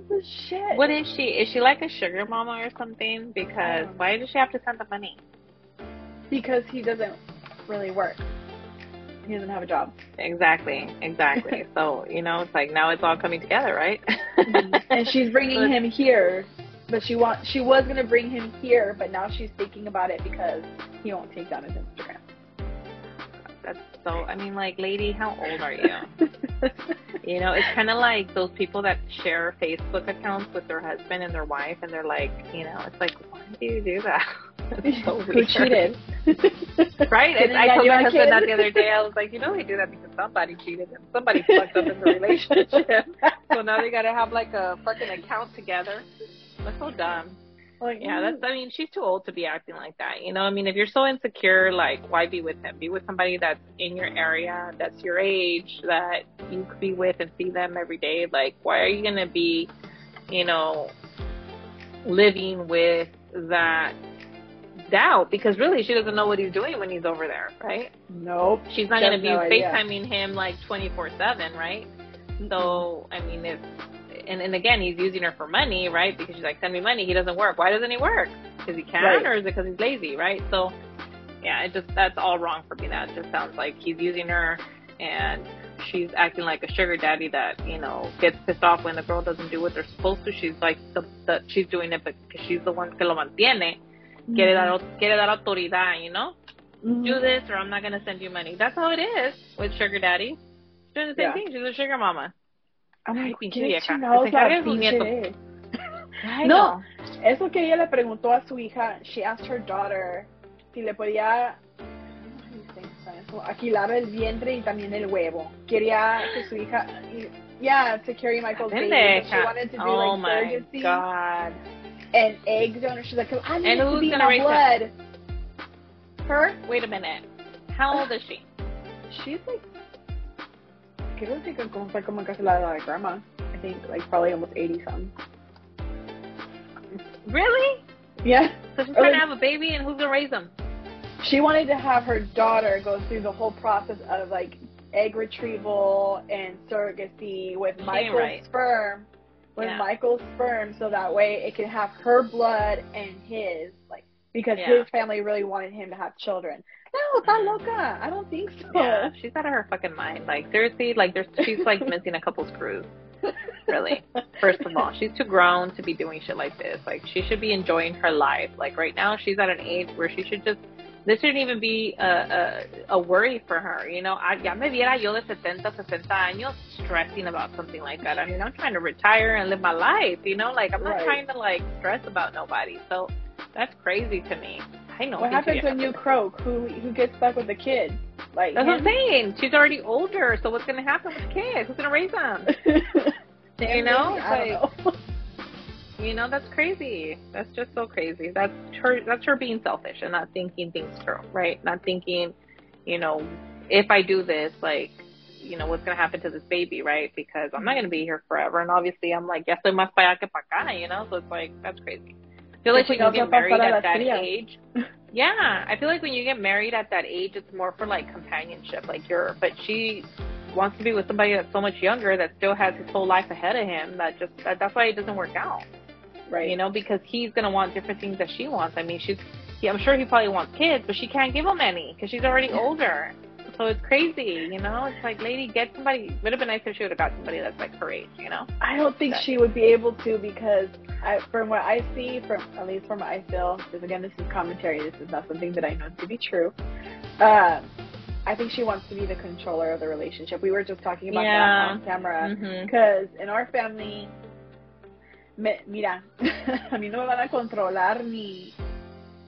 the shit? What is she? Is she like a sugar mama or something? Because Um, why does she have to send the money? Because he doesn't really work. He doesn't have a job. Exactly, exactly. so you know, it's like now it's all coming together, right? and she's bringing him here, but she want she was gonna bring him here, but now she's thinking about it because he won't take down his Instagram. So. I mean, like, lady, how old are you? You know, it's kind of like those people that share Facebook accounts with their husband and their wife, and they're like, you know, it's like, why do you do that? So Who cheated? Right? And I told my husband kid? that the other day. I was like, you know, they do that because somebody cheated and somebody fucked up in the relationship. so now they got to have like a fucking account together. That's so dumb. Like, Yeah, that's. I mean, she's too old to be acting like that. You know, I mean, if you're so insecure, like, why be with him? Be with somebody that's in your area, that's your age, that you could be with and see them every day. Like, why are you gonna be, you know, living with that doubt? Because really, she doesn't know what he's doing when he's over there, right? nope. She's not gonna be no. FaceTiming him like 24/7, right? So, I mean, if and and again, he's using her for money, right? Because she's like, send me money. He doesn't work. Why doesn't he work? Because he can, Right. or is it because he's lazy, right? So, yeah, it just that's all wrong for me. That just sounds like he's using her, and she's acting like a sugar daddy that you know gets pissed off when the girl doesn't do what they're supposed to. She's like the, the she's doing it but because she's the one que lo mantiene. Quiere dar quiere dar autoridad, you know Mhm. do this or I'm not going to send you money. That's how it is with sugar daddy. She's doing the same Yeah. thing. She's a sugar mama. Ay, pinche ¿qué vieja. Que se No. Eso que ella le preguntó a su hija, she asked her daughter si le podía aquilar el vientre y también el huevo. Quería que su hija, yeah, to carry Michael's baby. She wanted to do Oh like my surrogacy god. and egg donor. She's like, I need And to be my blood. Her, Wait a minute. How old is she? she's like, que como fue como casi la edad de grandma. I think like probably almost eighty something. Really? Yeah. So she's trying to have a baby and who's going to raise them? she wanted to have her daughter go through the whole process of like egg retrieval and surrogacy with Michael's right. sperm, with Yeah. Michael's sperm, so that way it could have her blood and his, like because Yeah. his family really wanted him to have children. No, está loca. I don't think so. Yeah, she's out of her fucking mind. Like seriously, like there's she's like missing a couple screws. Really. First of all, she's too grown to be doing shit like this. Like she should be enjoying her life. Like right now, she's at an age where she should just. This shouldn't even be a, a, a worry for her. You know, I, ya me viera yo de 70, 60 años stressing about something like that. I mean, I'm trying to retire and live my life. You know, like I'm not Right. trying to like stress about nobody. So that's crazy to me. I know. What happens when you croak? Who who gets stuck with the kid? Like That's what I'm saying. She's already older, so what's gonna happen with the kids? Who's gonna raise them? You know, I don't know. You know, that's crazy. That's just so crazy. That's her. That's her being selfish and not thinking things through, right? Not thinking, you know, if I do this, like, you know, what's gonna happen to this baby, right? Because I'm not gonna be here forever, and obviously, I'm like, yes, estoy más para allá que para acá, you know. So it's like that's crazy. I feel like when you get married at that age, yeah, I feel like when you get married at that age, it's more for like companionship. Like you're, but she wants to be with somebody that's so much younger that still has his whole life ahead of him. That just that, that's why it doesn't work out. Right. You know, because he's gonna want different things that she wants. I mean, she's yeah, I'm sure he probably wants kids, but she can't give him any because she's already older. So it's crazy, you know. It's like, lady, get somebody. Would have been nice if she would have got somebody that's like her age, you know. I don't think she would be able to because, I, from what I see, from at least from what I feel, because again, this is commentary. This is not something that I know to be true. Uh, I think she wants to be the controller of the relationship. We were just talking about Yeah. that on camera because in our family, me, mira, a mí no me van a controlar ni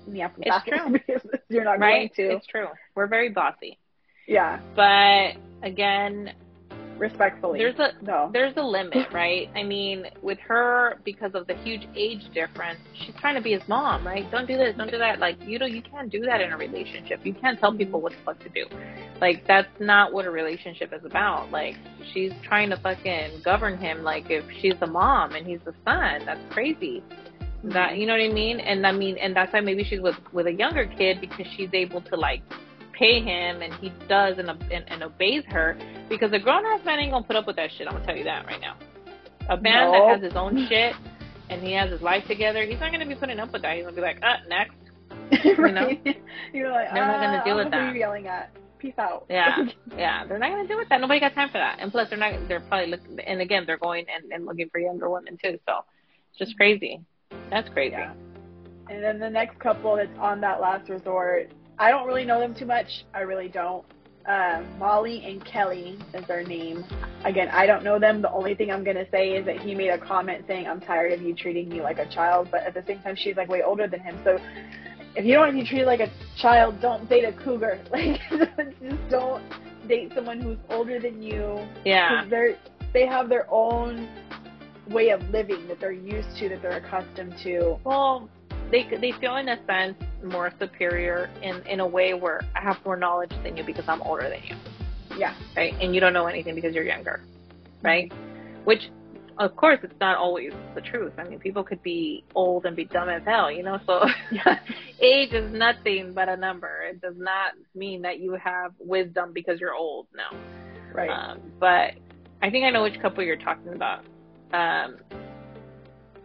ni a putazos true. you're not Right? going to. It's true. We're very bossy, Yeah, but again, respectfully. there's a no. there's a limit, right? I mean, with her, because of the huge age difference, she's trying to be his mom, right? Don't do this, don't do that. Like, you know, you can't do that in a relationship. You can't tell people what the fuck to do. Like, that's not what a relationship is about. Like, she's trying to fucking govern him. Like, if she's the mom and he's the son, that's crazy. That mm-hmm. you know what I mean? And I mean, and that's why maybe she's with with a younger kid because she's able to like pay him and he does and, and, and obeys her because a grown ass man ain't gonna put up with that shit. I'm gonna tell you that right now. A man No. that has his own shit and he has his life together, he's not gonna be putting up with that. He's gonna be like, uh, next. right? You're like, They're not gonna ah, deal with don't who that. You're yelling at. Peace out. Yeah, yeah, they're not gonna deal with that. Nobody got time for that. And plus, they're not. They're probably looking. And again, they're going and, and looking for younger women too. So it's just crazy. That's crazy. Yeah. And then the next couple that's on that last resort, I don't really know them too much. I really don't. Um, Molly and Kelly is their name. Again, I don't know them. The only thing I'm gonna say is that he made a comment saying, "I'm tired of you treating me like a child," but at the same time, she's like way older than him. So if you don't want to be treated like a child, don't date a cougar. Like, just don't date someone who's older than you. Yeah. they're they have their own way of living that they're used to, that they're accustomed to. Well, they they feel in a sense more superior in in a way where I have more knowledge than you because I'm older than you, Yeah, right? And you don't know anything because you're younger, right? Which, of course, it's not always the truth. I mean, people could be old and be dumb as hell, you know. So age is nothing but a number. It does not mean that you have wisdom because you're old. No. right. Um, but I think I know which couple you're talking about. Um,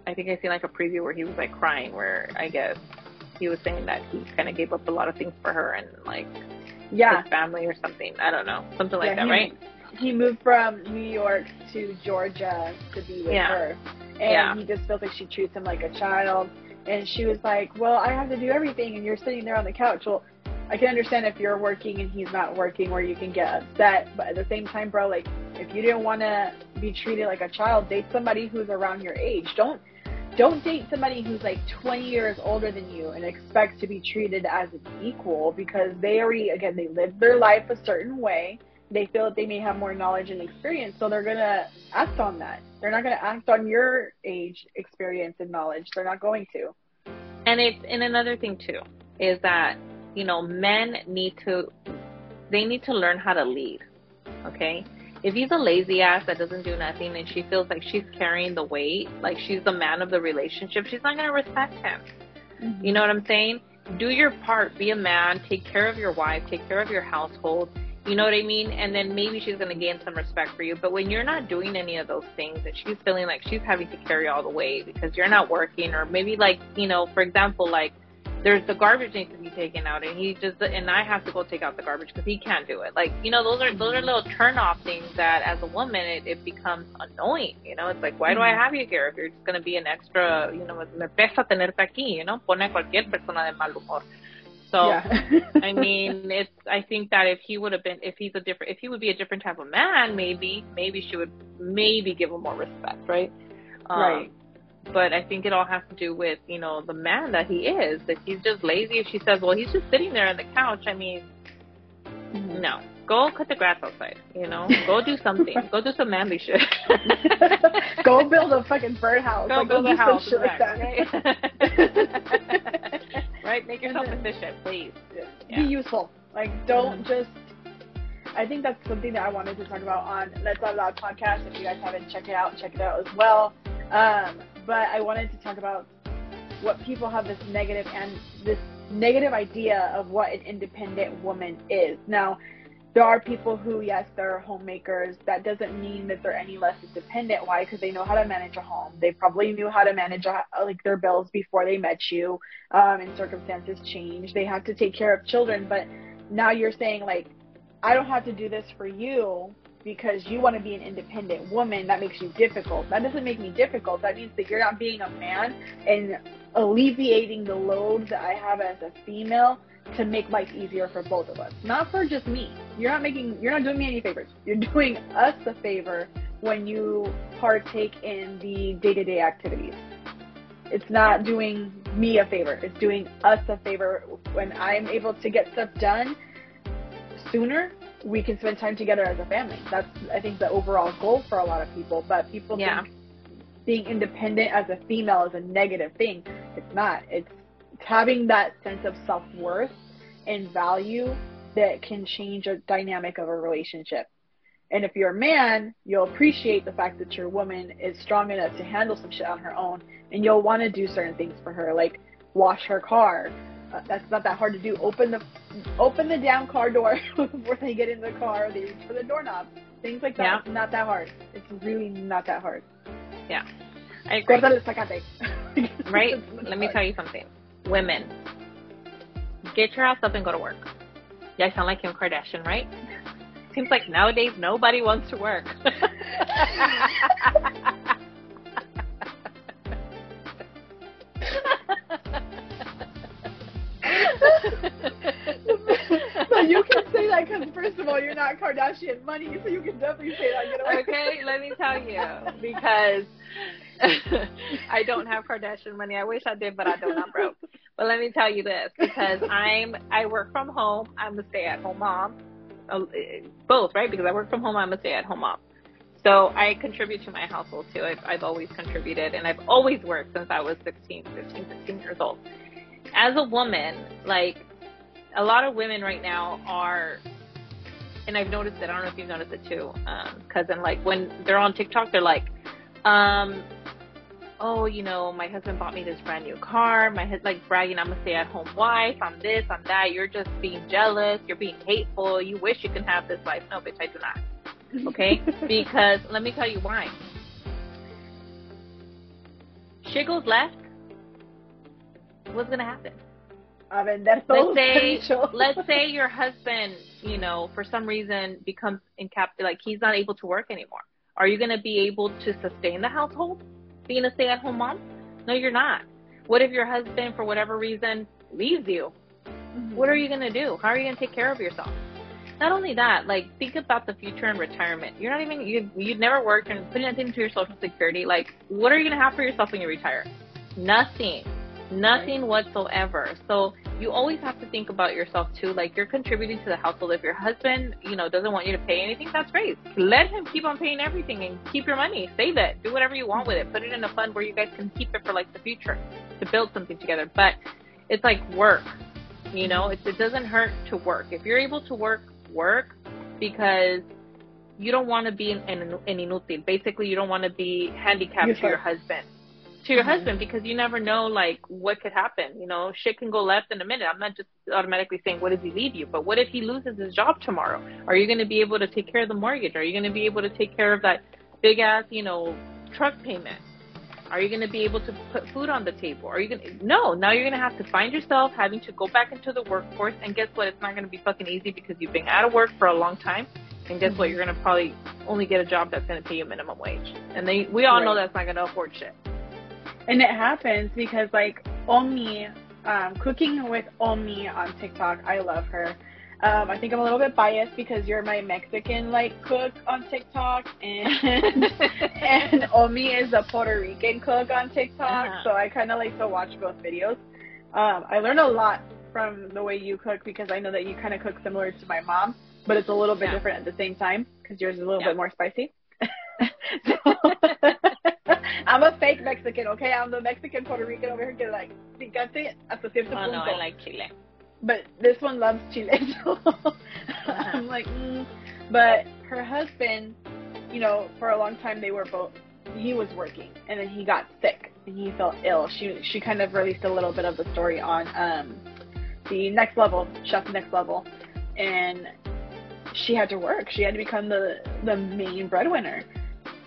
I think I seen like a preview where he was like crying, where I guess he was saying that he kind of gave up a lot of things for her and like yeah, his family or something. I don't know, something like Yeah, that, he- right? he moved from New York to Georgia to be with Yeah. her, and Yeah. he just feels like she treats him like a child. And she was like, "Well, I have to do everything, and you're sitting there on the couch." Well, I can understand if you're working and he's not working, where you can get upset. But at the same time, bro, like if you didn't want to be treated like a child, date somebody who's around your age. Don't don't date somebody who's like 20 years older than you and expect to be treated as an equal because they already again they live their life a certain way. They feel that they may have more knowledge and experience so they're going to act on that. They're not going to act on your age experience and knowledge. They're not going to. And it's and another thing too is that you know men need to they need to learn how to lead. Okay, if he's a lazy ass that doesn't do nothing and she feels like she's carrying the weight, like she's the man of the relationship, she's not gonna respect him. Mm-hmm. You know what I'm saying? Do your part, be a man, take care of your wife, take care of your household. You know what I mean? And then maybe she's going to gain some respect for you. But when you're not doing any of those things and she's feeling like she's having to carry all the weight because you're not working, or maybe like, you know, for example, like there's the garbage needs to be taken out and he just, and I have to go take out the garbage because he can't do it. Like, you know, those are, those are little turn off things that as a woman, it, it becomes annoying. You know, it's like, why do I have you here if you're just going to be an extra, you know, me pesa tenerte aquí, you know, pone cualquier persona de mal humor. So, yeah. I mean, it's. I think that if he would have been, if he's a different, if he would be a different type of man, maybe, maybe she would maybe give him more respect, right? Um, Right. But I think it all has to do with you know the man that he is. If he's just lazy, if she says, well, he's just sitting there on the couch. I mean, Mhm. no, go cut the grass outside. You know, go do something. go do some manly shit. go build a fucking birdhouse Go like, build do a some house, shit like that right? right? Make yourself efficient, please. be Yeah. useful. Like, don't Mhm. just. I think that's something that I wanted to talk about on Let's Out Loud podcast. If you guys haven't checked it out, check it out as well. Um, but I wanted to talk about what people have this negative and this negative idea of what an independent woman is. Now, there are people who, yes, they're homemakers. That doesn't mean that they're any less independent. Why? Because they know how to manage a home. They probably knew how to manage a, like their bills before they met you. Um, and circumstances change. They have to take care of children. But now you're saying like, I don't have to do this for you because you want to be an independent woman. That makes you difficult. That doesn't make me difficult. That means that you're not being a man and alleviating the load that I have as a female to make life easier for both of us, not for just me. You're not making, you're not doing me any favors. You're doing us a favor when you partake in the day to day activities. It's not doing me a favor. It's doing us a favor when I'm able to get stuff done sooner. We can spend time together as a family. That's, I think, the overall goal for a lot of people. But people Yeah. think being independent as a female is a negative thing. It's not. It's having that sense of self worth and value that can change a dynamic of a relationship. And if you're a man, you'll appreciate the fact that your woman is strong enough to handle some shit on her own, and you'll want to do certain things for her, like wash her car. Uh, that's not that hard to do. Open the open the damn car door before they get in the car. They reach for the doorknob. Things like that. Yeah. It's not that hard. It's really not that hard. I agree. Córtale el zacate. Right? Let me tell you something. Women, get your ass up and go to work. Yeah, I sound like Kim Kardashian, right? Seems like nowadays nobody wants to work. so you can say that because first of all, you're not Kardashian money, so you can definitely say that. Get away. okay, let me tell you because I don't have Kardashian money. I wish I did, but I don't. I'm broke. But let me tell you this because I'm I work from home. I'm a stay-at-home mom. Uh, Both, right? Because I work from home. I'm a stay-at-home mom. So I contribute to my household too. I've, I've always contributed, and I've always worked since I was 16, 15, 16 years old. As a woman, like a lot of women right now are and I've noticed it. I don't know if you've noticed it too, um, cousin. Like when they're on TikTok, they're like, um, "Oh, you know, my husband bought me this brand new car. My husband like bragging, I'm a stay-at-home wife. I'm this, I'm that. You're just being jealous. You're being hateful. You wish you can have this life. No, bitch, I do not. Okay, because let me tell you why. Shit goes left. What's gonna happen? A vender let's say let's say your husband you know for some reason becomes incapacitated like he's not able to work anymore. Are you going to be able to sustain the household being a stay at home mom? No you're not. What if your husband for whatever reason leaves you? Mm-hmm. What are you going to do? How are you going to take care of yourself? Not only that like think about the future and retirement. You're not even you you'd never worked and putting anything into your social security. Like what are you going to have for yourself when you retire? Nothing nothing whatsoever. So you always have to think about yourself too like you're contributing to the household. If your husband you know doesn't want you to pay anything that's great. Let him keep on paying everything and keep your money. Save it. Do whatever you want with it. Put it in a fund where you guys can keep it for like the future to build something together. But it's like work you know? It, it doesn't hurt to work. If you're able to work work because you don't want to be an, an, an inútil. Basically you don't want to be handicapped to your husband to your Mhm. husband because you never know like what could happen. You know, shit can go left in a minute. I'm not just automatically saying what does he leave you, but what if he loses his job tomorrow? Are you going to be able to take care of the mortgage? Are you going to be able to take care of that big ass, you know, truck payment? Are you going to be able to put food on the table? Are you going to No, now you're going to have to find yourself having to go back into the workforce and guess what? It's not going to be fucking easy because you've been out of work for a long time. And guess what? You're going to probably only get a job that's going to pay you minimum wage. And they, we all know that's not going to afford shit. And it happens because like Omi, um, cooking with Omi on TikTok, I love her. Um, I think I'm a little bit biased because you're my Mexican like cook on TikTok, and and Omi is a Puerto Rican cook on TikTok, Uh-huh. so I kind of like to watch both videos. Um, I learn a lot from the way you cook because I know that you kind of cook similar to my mom, but it's a little bit Yeah. different at the same time because yours is a little Yeah. bit more spicy. I'm a fake Mexican, okay? I'm the Mexican Puerto Rican over here que like picante hasta cierto Oh no, punto. I like chile. but this one loves chile, so I'm like, mm. but her husband, you know, for a long time they were both. He was working, and then he got sick, and he felt ill. She she kind of released a little bit of the story on um the next level, chef next level, and she had to work. She had to become the the main breadwinner.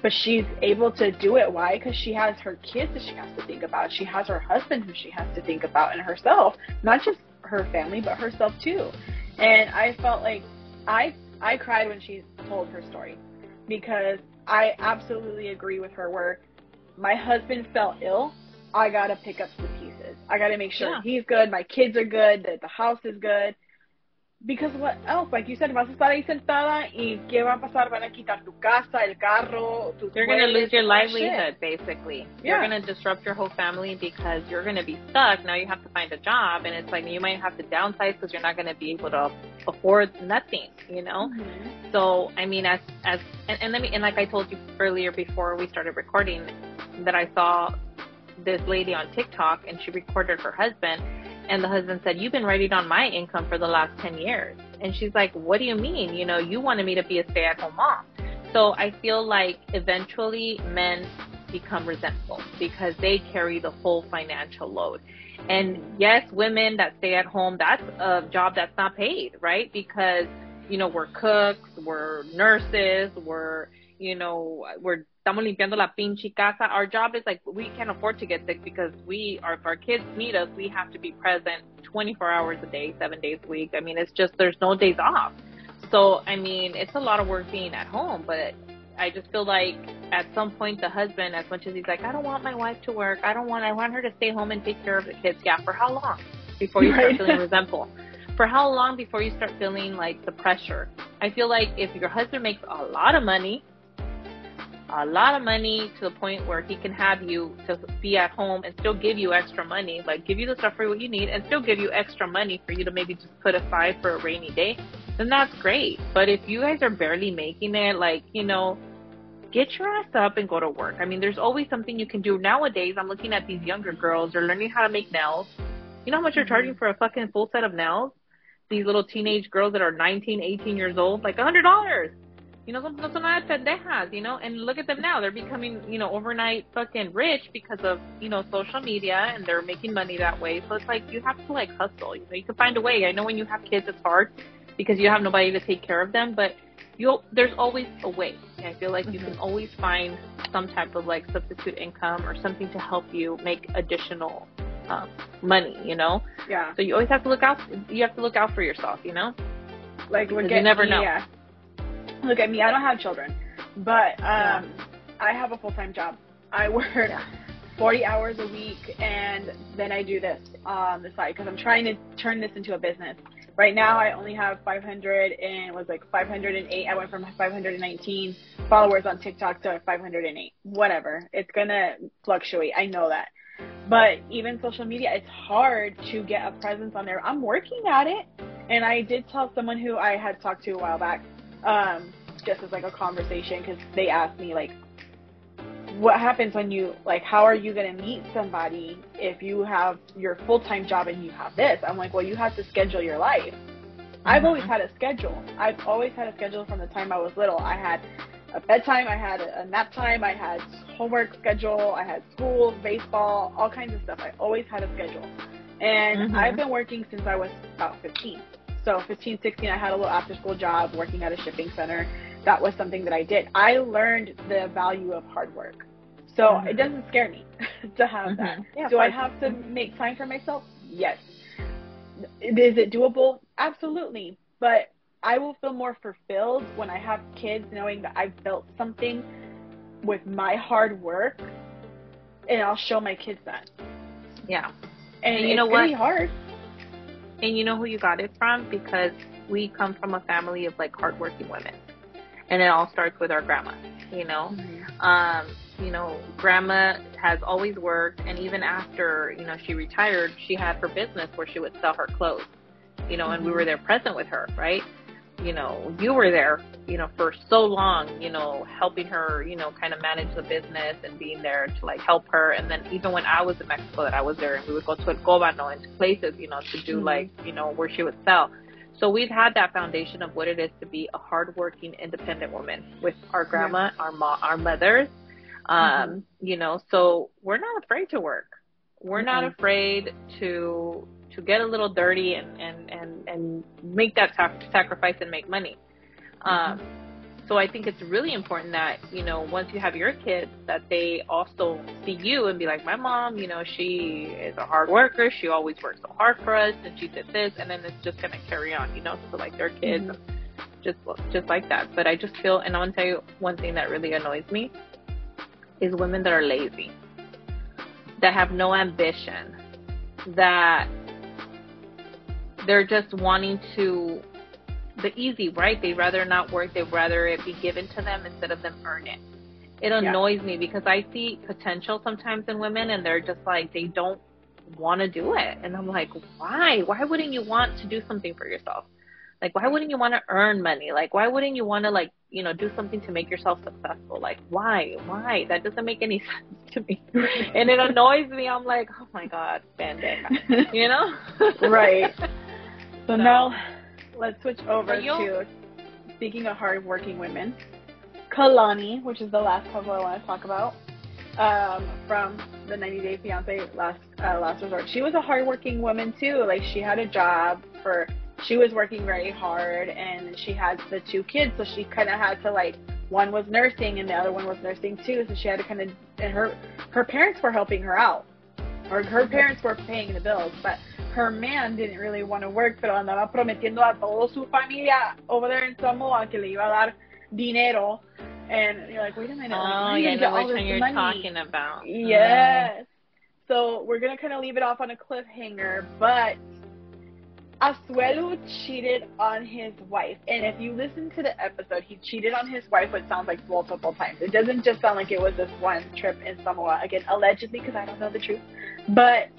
But she's able to do it. Why? Because she has her kids that she has to think about. She has her husband who she has to think about, and herself. Not just her family, but herself too. And I felt like I I cried when she told her story because I absolutely agree with her. Where my husband fell ill, I gotta pick up the pieces. I gotta make sure Yeah. he's good, my kids are good, that the house is good. Because what else? Like you said, vas a estar ahí sentada y qué va a pasar? Van a quitar tu casa, el carro, tus You're going to lose your livelihood, shit. basically. Yeah. You're going to disrupt your whole family because you're going to be stuck. Now you have to find a job, and it's like you might have to downsize because you're not going to be able to afford nothing, you know? Mhm. So, I mean, as, as, and, and let me, and like I told you earlier before we started recording, that I saw this lady on TikTok and she recorded her husband, and the husband said, You've been writing on my income for the last 10 years. And she's like, What do you mean? You know, you wanted me to be a stay at home mom. So I feel like eventually men become resentful because they carry the whole financial load. And yes, women that stay at home, that's a job that's not paid, right? Because, you know, we're cooks, we're nurses, we're, you know, we're estamos limpiando la pinche casa. Our job is like we can't afford to get sick because we are if our kids need us, we have to be present 24 hours a day, seven days a week. I mean, it's just there's no days off. So I mean, it's a lot of work being at home, but I just feel like at some point the husband, as much as he's like, I don't want my wife to work, I don't want, I want her to stay home and take care of the kids. Yeah, for how long before you Right. start feeling resentful? For how long before you start feeling like the pressure? I feel like if your husband makes a lot of money, a lot of money to the point where he can have you to be at home and still give you extra money, like give you the stuff for what you need and still give you extra money for you to maybe just put aside for a rainy day, then that's great. But if you guys are barely making it, like, you know, get your ass up and go to work. I mean, there's always something you can do. Nowadays, I'm looking at these younger girls, they're learning how to make nails. You know how much Mhm. charging for a fucking full set of nails? These little teenage girls that are 19, 18 years old, like a $100. You know, no son nada pendejas, you know, and look at them now. They're becoming, you know, overnight fucking rich because of, you know, social media and they're making money that way. So it's like you have to like hustle. You know, you can find a way. I know when you have kids it's hard because you have nobody to take care of them, but you'll there's always a way. I feel like you can always find some type of like substitute income or something to help you make additional um, money, you know? Yeah. So you always have to look out you have to look out for yourself, you know? Like look Because at you never know. Yeah. Look at me. I don't have children, but um, Yeah. I have a full time job. I work Yeah. 40 hours a week, and then I do this on the side because I'm trying to turn this into a business. Right now, I only have 500 and it was like 508. I went from 519 followers on TikTok to 508. Whatever. It's gonna fluctuate. I know that. But even social media, it's hard to get a presence on there. I'm working at it. And I did tell someone who I had talked to a while back, um, just as like a conversation, because they asked me like, what happens when you like, how are you gonna meet somebody if you have your full time job and you have this? I'm like, well, you have to schedule your life. I've always Mhm. had a schedule. I've always had a schedule from the time I was little. I had a bedtime, I had a nap time, I had homework schedule, I had school, baseball, all kinds of stuff. I always had a schedule. And Mhm. I've been working since I was about 15. So 15, 16, I had a little after school job working at a shipping center. That was something that I did. I learned the value of hard work. So Mhm. it doesn't scare me to have that. Mhm. Yeah, Do I have to make time for myself? Yes. Is it doable? Absolutely. But I will feel more fulfilled when I have kids knowing that I've built something with my hard work and I'll show my kids that. Yeah. And, And you it's know what? hard. And you know who you got it from? Because we come from a family of like hardworking women. And it all starts with our grandma, you know? Um, you know, grandma has always worked and even after, you know, she retired, she had her business where she would sell her clothes. You know, and we were there present with her, right? You know, you were there, you know, for so long, you know, helping her, you know, kind of manage the business and being there to like help her. And then even when I was in Mexico, that I was there, and we would go to El Cobano and to places, you know, to do Mhm. like, you know, where she would sell. So we've had that foundation of what it is to be a hardworking, independent woman with our grandma, our mom, our mothers. Um, you know, so we're not afraid to work. We're not Mhm. afraid to to get a little dirty and and and and make that sac- sacrifice and make money. Um, so I think it's really important that, you know, once you have your kids, that they also see you and be like, my mom, you know, she is a hard worker. She always works so hard for us and she did this. And then it's just going to carry on, you know, so like their kids, mm-hmm. just, just like that. But I just feel, and I want to tell you one thing that really annoys me is women that are lazy, that have no ambition, that they're just wanting to the easy, right? They'd rather not work. They'd rather it be given to them instead of them earn it. It annoys yeah. me because I see potential sometimes in women and they're just like, they don't want to do it. And I'm like, why? Why wouldn't you want to do something for yourself? Like, why wouldn't you want to earn money? Like, why wouldn't you want to, like, you know, do something to make yourself successful? Like, why? Why? That doesn't make any sense to me. and it annoys me. I'm like, oh my God, bandit. You know? right. So, so now let's switch over to speaking of hardworking women. Kalani, which is the last couple I want to talk about, um, from the 90 Day Fiance last uh, last resort. She was a hardworking woman too. Like she had a job for, she was working very hard, and she had the two kids, so she kind of had to like. One was nursing, and the other one was nursing too. So she had to kind of, and her her parents were helping her out, or her parents were paying the bills, but her man didn't really want to work, pero andaba prometiendo a toda su familia over there in Samoa que le iba a dar dinero. And you're like, wait a minute. Oh, yeah, I know which one you're money? talking about. Yes. Mm. So we're going to kind of leave it off on a cliffhanger, but Asuelu cheated on his wife. And if you listen to the episode, he cheated on his wife, what sounds like multiple times. It doesn't just sound like it was this one trip in Samoa. Again, allegedly, because I don't know the truth. But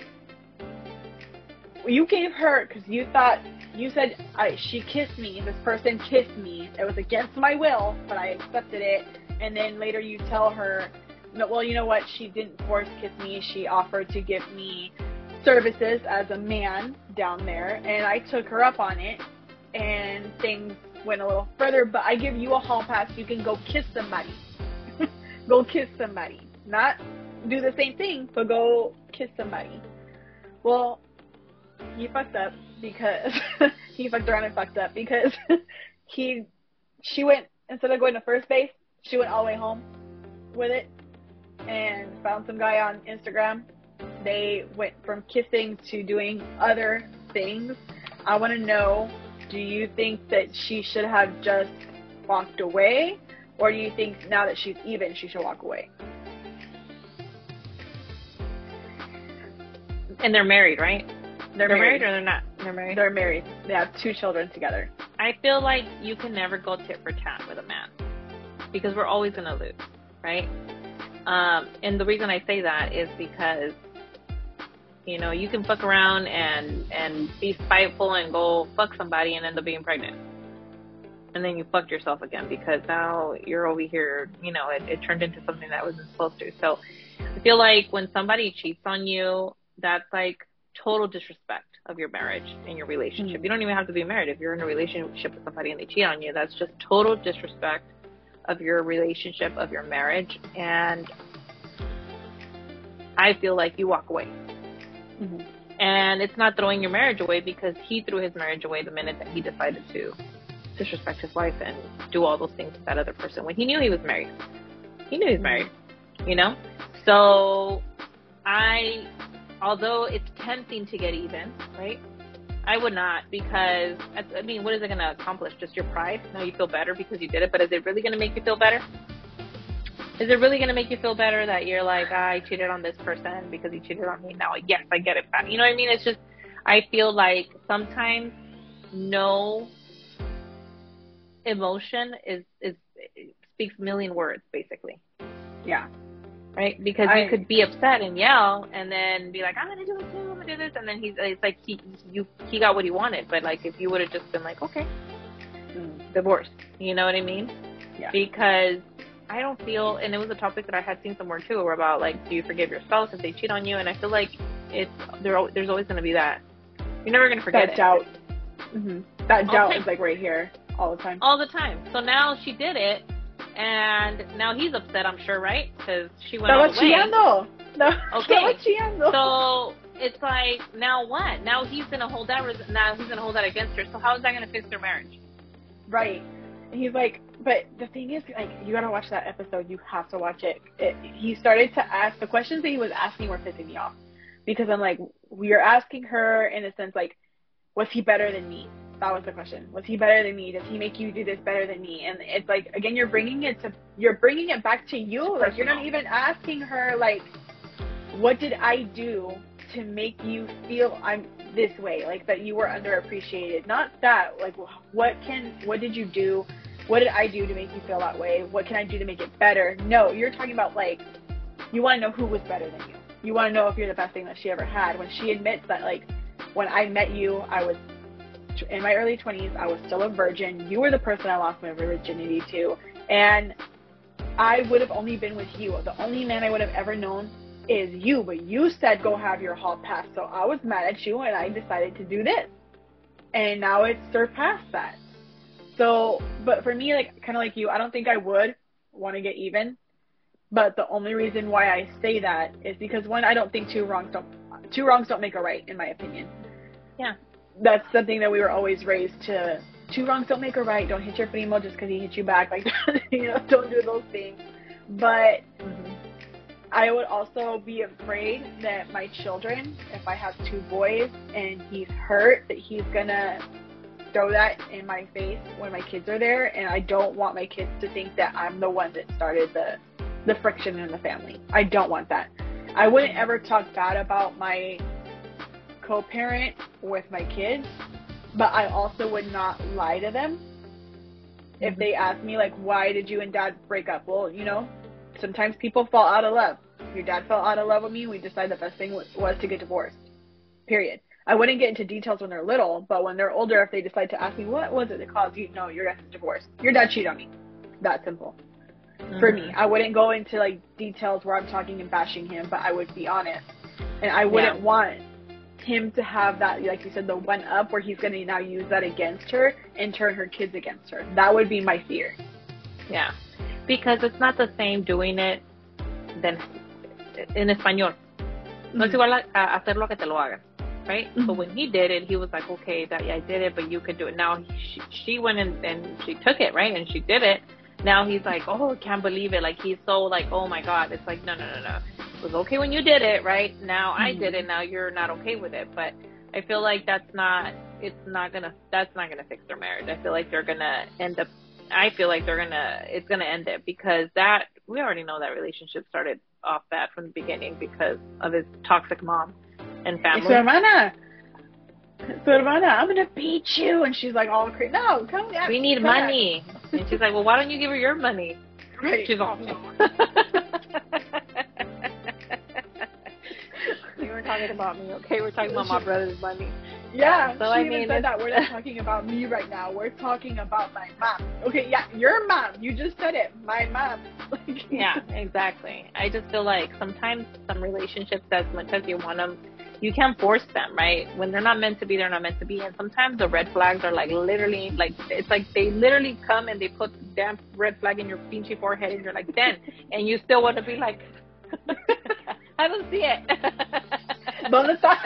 you gave her because you thought you said I, she kissed me. This person kissed me. It was against my will, but I accepted it. And then later you tell her, well, you know what? She didn't force kiss me. She offered to give me services as a man down there, and I took her up on it. And things went a little further. But I give you a hall pass. You can go kiss somebody. go kiss somebody. Not do the same thing, but go kiss somebody. Well, he fucked up because he fucked around and fucked up because he she went instead of going to first base, she went all the way home with it and found some guy on Instagram. They went from kissing to doing other things. I want to know do you think that she should have just walked away or do you think now that she's even she should walk away? And they're married, right? They're, they're married. married. or they're not? They're married. They're married. They have two children together. I feel like you can never go tit for tat with a man because we're always gonna lose, right? Um, and the reason I say that is because you know you can fuck around and and be spiteful and go fuck somebody and end up being pregnant, and then you fucked yourself again because now you're over here. You know, it, it turned into something that wasn't supposed to. So I feel like when somebody cheats on you, that's like total disrespect of your marriage and your relationship. Mm-hmm. You don't even have to be married. If you're in a relationship with somebody and they cheat on you, that's just total disrespect of your relationship, of your marriage. And I feel like you walk away. Mm-hmm. And it's not throwing your marriage away because he threw his marriage away the minute that he decided to disrespect his wife and do all those things to that other person when he knew he was married. He knew he was married, you know? So I although it's tempting to get even, right? I would not because I mean, what is it going to accomplish? Just your pride? Now you feel better because you did it, but is it really going to make you feel better? Is it really going to make you feel better that you're like, I cheated on this person because he cheated on me? Now, yes, I get it back. You know what I mean? It's just, I feel like sometimes no emotion is is speaks a million words, basically. Yeah right? Because I, you could be upset and yell, and then be like, "I'm gonna do it too. I'm gonna do this," and then he's it's like he you he got what he wanted. But like if you would have just been like, "Okay, mm, divorce," you know what I mean? Yeah. Because I don't feel, and it was a topic that I had seen somewhere too, where about like, do you forgive your spouse if they cheat on you? And I feel like it's there. There's always gonna be that. You're never gonna forget that doubt. Mm-hmm. That doubt is like right here all the time. All the time. So now she did it and now he's upset, I'm sure, right? Because she went all the way. No. Okay. So it's like now what? Now he's gonna hold that. Res- now he's gonna hold that against her. So how is that gonna fix their marriage? Right. he's like, but the thing is, like, you gotta watch that episode. You have to watch it. it. He started to ask the questions that he was asking were pissing me off because I'm like, we are asking her in a sense like, was he better than me? That was the question. Was he better than me? Does he make you do this better than me? And it's like again, you're bringing it to you're bringing it back to you. Like you're not even asking her like, what did I do to make you feel I'm this way? Like that you were underappreciated. Not that. Like what can what did you do? What did I do to make you feel that way? What can I do to make it better? No, you're talking about like you want to know who was better than you. You want to know if you're the best thing that she ever had. When she admits that like when I met you, I was in my early 20s. I was still a virgin. You were the person I lost my virginity to. And I would have only been with you. The only man I would have ever known is you. But you said go have your hall pass. So I was mad at you and I decided to do this. And now it's surpassed that. So, but for me, like, kind of like you, I don't think I would want to get even. But the only reason why I say that is because one, I don't think two wrongs don't two wrongs don't make a right, in my opinion. Yeah that's something that we were always raised to. Two wrongs don't make a right. Don't hit your primo just because he hit you back. Like, you know, don't do those things. But mm-hmm. I would also be afraid that my children, if I have two boys and he's hurt, that he's gonna throw that in my face when my kids are there, and I don't want my kids to think that I'm the one that started the the friction in the family. I don't want that. I wouldn't ever talk bad about my co-parent with my kids, but I also would not lie to them. If they ask me like, why did you and dad break up? Well, you know, sometimes people fall out of love. Your dad fell out of love with me. We decided the best thing was, to get divorced. Period. I wouldn't get into details when they're little, but when they're older, if they decide to ask me, what was it that caused you? No, your guys' divorce. Your dad cheated on me. That simple. Mm-hmm. For me, I wouldn't go into like details where I'm talking and bashing him, but I would be honest. And I wouldn't yeah. want him to have that, like you said, the one up where he's going to now use that against her and turn her kids against her. That would be my fear. Yeah. Because it's not the same doing it than in español. No es mm-hmm. igual a hacer lo que te lo hagan, right? Mm-hmm. So when he did it, he was like, okay, that yeah, I did it, but you could do it. Now she, she went and, and she took it, right? And she did it. Now he's like, oh, can't believe it. Like he's so like, oh my god. It's like, no, no, no, no was okay when you did it, right? Now mm-hmm. I did it. Now you're not okay with it. But I feel like that's not. It's not gonna. That's not gonna fix their marriage. I feel like they're gonna end up. I feel like they're gonna. It's gonna end it because that we already know that relationship started off bad from the beginning because of his toxic mom and family. Su hermana. Su hermana, I'm gonna beat you, and she's like all crazy. No, come. We need come money, and she's like, well, why don't you give her your money? Right. She's awesome. talking about me, okay? We're talking about my brother's money. Yeah, so she I mean, said that we're not talking about me right now. We're talking about my mom. Okay, yeah, your mom. You just said it. My mom. yeah, exactly. I just feel like sometimes some relationships, as much as you want them, you can't force them, right? When they're not meant to be, they're not meant to be. And sometimes the red flags are like literally, like it's like they literally come and they put damn red flag in your pinchy forehead, and you're like, then, and you still want to be like. I don't see it. ¿Dónde está?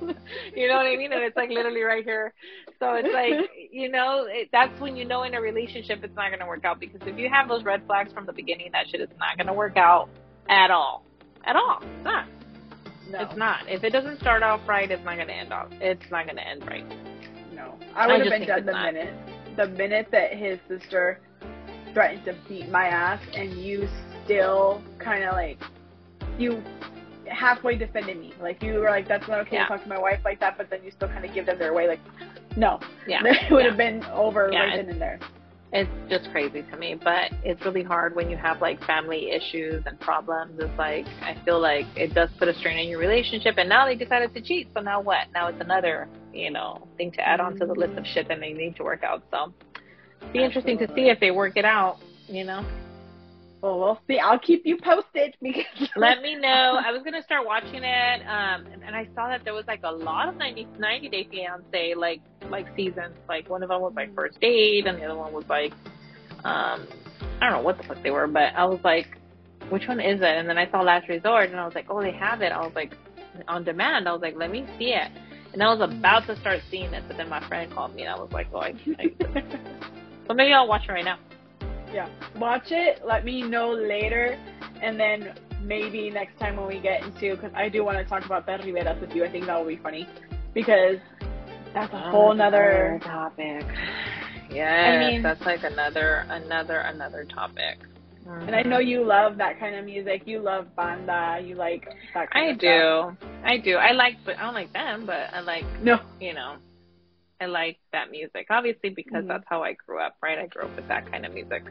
you know what I mean? And it's like literally right here. So it's like, you know, it, that's when you know in a relationship it's not going to work out because if you have those red flags from the beginning, that shit is not going to work out at all. At all. It's not. No. It's not. If it doesn't start off right, it's not going to end off. It's not going to end right. No. I would I have been done the not. minute. The minute that his sister threatened to beat my ass and you still kind of like you halfway defended me. Like you were like, that's not okay yeah. to talk to my wife like that, but then you still kind of give them their way. Like, no, yeah, it would yeah. have been over yeah, right then and there. It's just crazy to me, but it's really hard when you have like family issues and problems. It's like I feel like it does put a strain on your relationship, and now they decided to cheat. So now what? Now it's another you know thing to add on to the list of shit that they need to work out. So be interesting to see if they work it out. You know. Well, we'll see. I'll keep you posted because. Let me know. I was gonna start watching it, um, and, and I saw that there was like a lot of 90, 90 Day Fiance like like seasons. Like one of them was like first date, and the other one was like, um, I don't know what the fuck they were, but I was like, which one is it? And then I saw Last Resort, and I was like, oh, they have it. I was like, on demand. I was like, let me see it. And I was about to start seeing it, but then my friend called me, and I was like, oh, I, can't So maybe I'll watch it right now. Yeah. Watch it. Let me know later, and then maybe next time when we get into because I do want to talk about the Riveras with you. I think that will be funny because that's a oh, whole nother topic. Yes, I mean- that's like another, another, another topic. And I know you love that kind of music. You love banda. You like that kind I of stuff. do, I do. I like, but I don't like them. But I like, No. you know, I like that music. Obviously, because Mhm. that's how I grew up. Right, I grew up with that kind of music.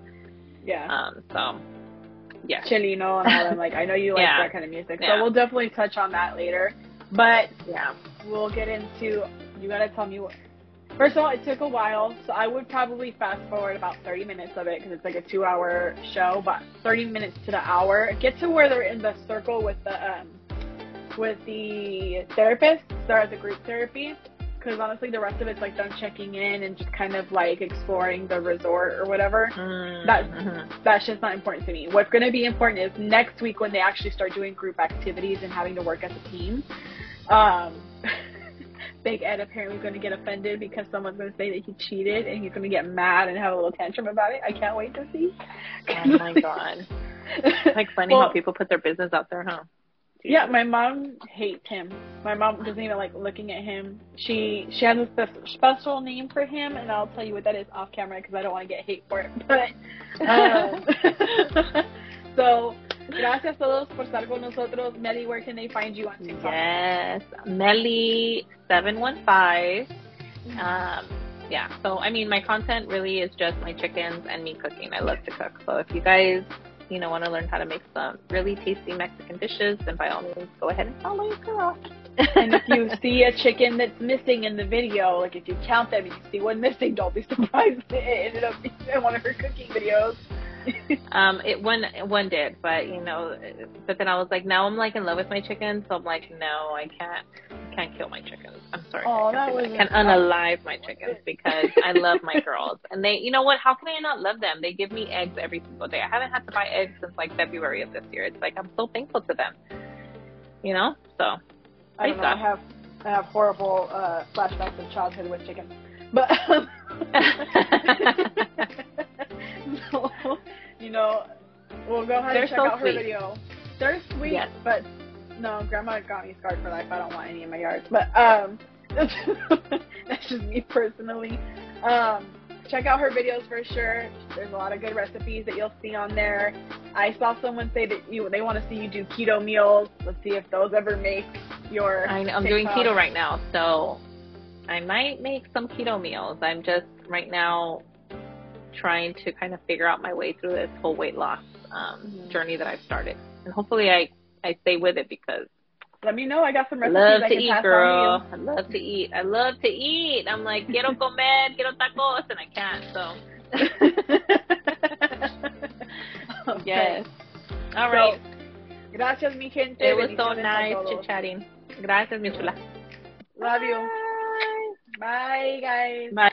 Yeah. Um, so yeah, Chalino and all them. Like I know you like Yeah. that kind of music. So Yeah. we'll definitely touch on that later. But yeah. we'll get into. You gotta tell me what. First of all, it took a while, so I would probably fast forward about 30 minutes of it because it's like a two-hour show. But 30 minutes to the hour, get to where they're in the circle with the um, with the therapist. At the group therapy. Because honestly, the rest of it's like them checking in and just kind of like exploring the resort or whatever. That- Mhm. That's just not important to me. What's going to be important is next week when they actually start doing group activities and having to work as a team. Um, Big Ed apparently is going to get offended because someone's going to say that he cheated and he's going to get mad and have a little tantrum about it. I can't wait to see. Oh my god. Like funny Well- how people put their business out there, huh? Yeah, my mom hates him. My mom doesn't even like looking at him. She she has a spe- special name for him, and I'll tell you what that is off camera because I don't want to get hate for it. But um, so, gracias todos por estar con nosotros. Mely, where can they find you on TikTok? Yes, Mely seven one five. Um, yeah. So I mean, my content really is just my chickens and me cooking. I love to cook. So if you guys, you know, want to learn how to make some really tasty Mexican dishes, then by all means, go ahead and follow your girl. and if you see a chicken that's missing in the video, like if you count them and you see one missing, don't be surprised it ended up being in one of her cooking videos. Um, it one one did, but you know, but then I was like, now I'm like in love with my chickens, so I'm like, no, I can't, can't kill my chickens. I'm sorry, Oh, I can't, that was I can't unalive my chickens because I love my girls, and they, you know what? How can I not love them? They give me eggs every single day. I haven't had to buy eggs since like February of this year. It's like I'm so thankful to them, you know. So I don't know. I have I have horrible uh, flashbacks of childhood with chickens, but so, you know, we'll go ahead They're and check so out her video. They're sweet, Yes. but no, Grandma got me scarred for life. I don't want any in my yard, but um, that's just me personally. Um, check out her videos for sure. There's a lot of good recipes that you'll see on there. I saw someone say that you they want to see you do keto meals. Let's see if those ever make your. I know, I'm doing keto right now, so I might make some keto meals. I'm just right now trying to kind of figure out my way through this whole weight loss um, Mhm. journey that I've started, and hopefully I I stay with it because Let me know. I got some I recipes love I to eat, girl. I love to eat. I love to eat. I'm like quiero comer, quiero tacos, and I can't. So you. yes. All So, right. Gracias, mi gente. it was so nice chit chatting. Gracias, mi chula. Love you. Bye, guys. Bye.